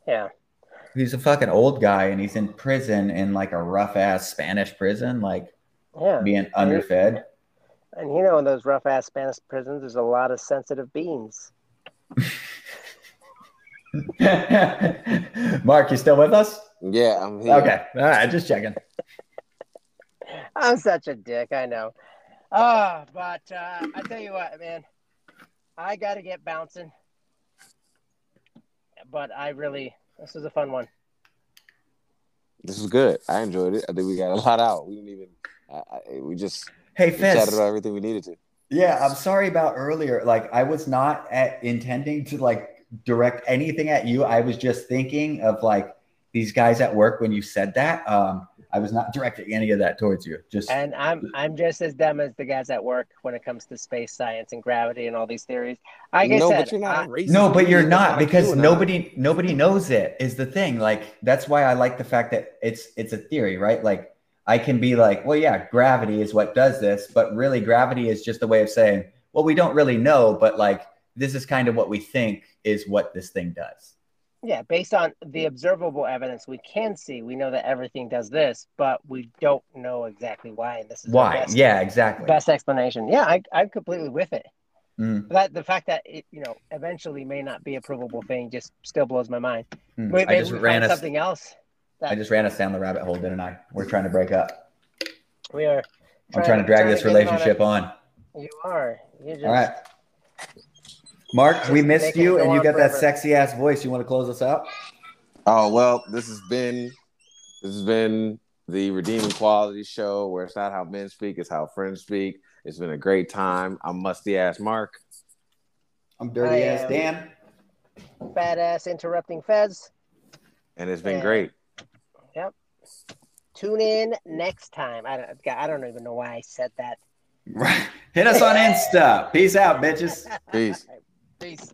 Yeah. He's a fucking old guy and he's in prison in like a rough ass Spanish prison, like Yeah. being underfed. And you know, in those rough ass Spanish prisons, there's a lot of sensitive beings. <laughs> Mark, you still with us? Yeah, I'm here. Okay. All right. Just checking. I'm such a dick, I know. Ah, but uh, I tell you what, man, I got to get bouncing. But I really, this was a fun one. This was good. I enjoyed it. I think we got a lot out. We didn't even. I, I, we just Hey, we chatted Fez. about everything we needed to. Yeah, I'm sorry about earlier. Like, I was not at, intending to like direct anything at you. I was just thinking of like these guys at work when you said that. Um, I was not directing any of that towards you. Just And I'm I'm just as dumb as the guys at work when it comes to space science and gravity and all these theories. Like I no, said, but you're not I- a no, but you're not because QAnon. nobody nobody knows it is the thing. Like that's why I like the fact that it's it's a theory, right? Like I can be like, well, yeah, gravity is what does this, but really gravity is just a way of saying, well, we don't really know, but like this is kind of what we think is what this thing does. Yeah, based on the observable evidence we can see, we know that everything does this, but we don't know exactly why. And this is Why? best, Yeah, exactly. best explanation. Yeah, I, I'm completely with it. Mm, That the fact that it, you know, eventually may not be a provable thing just still blows my mind. mm. Maybe, I just ran something else. I just ran us down the rabbit hole, didn't I? We're trying to break up. We are. I'm trying to drag this get him on relationship on. You are. You just. All right. Mark, we missed you, and you got that sexy ass voice. You want to close us out? Oh well, this has been this has been the Redeeming Quality Show, where it's not how men speak, it's how friends speak. It's been a great time. I'm musty ass Mark. I'm dirty I ass am- Dan. Badass interrupting Fez. and it's been Yeah. great. Yep. Tune in next time. I don't. I don't even know why I said that. Right. <laughs> Hit us on Insta. Peace out, bitches. Peace. <laughs> Peace.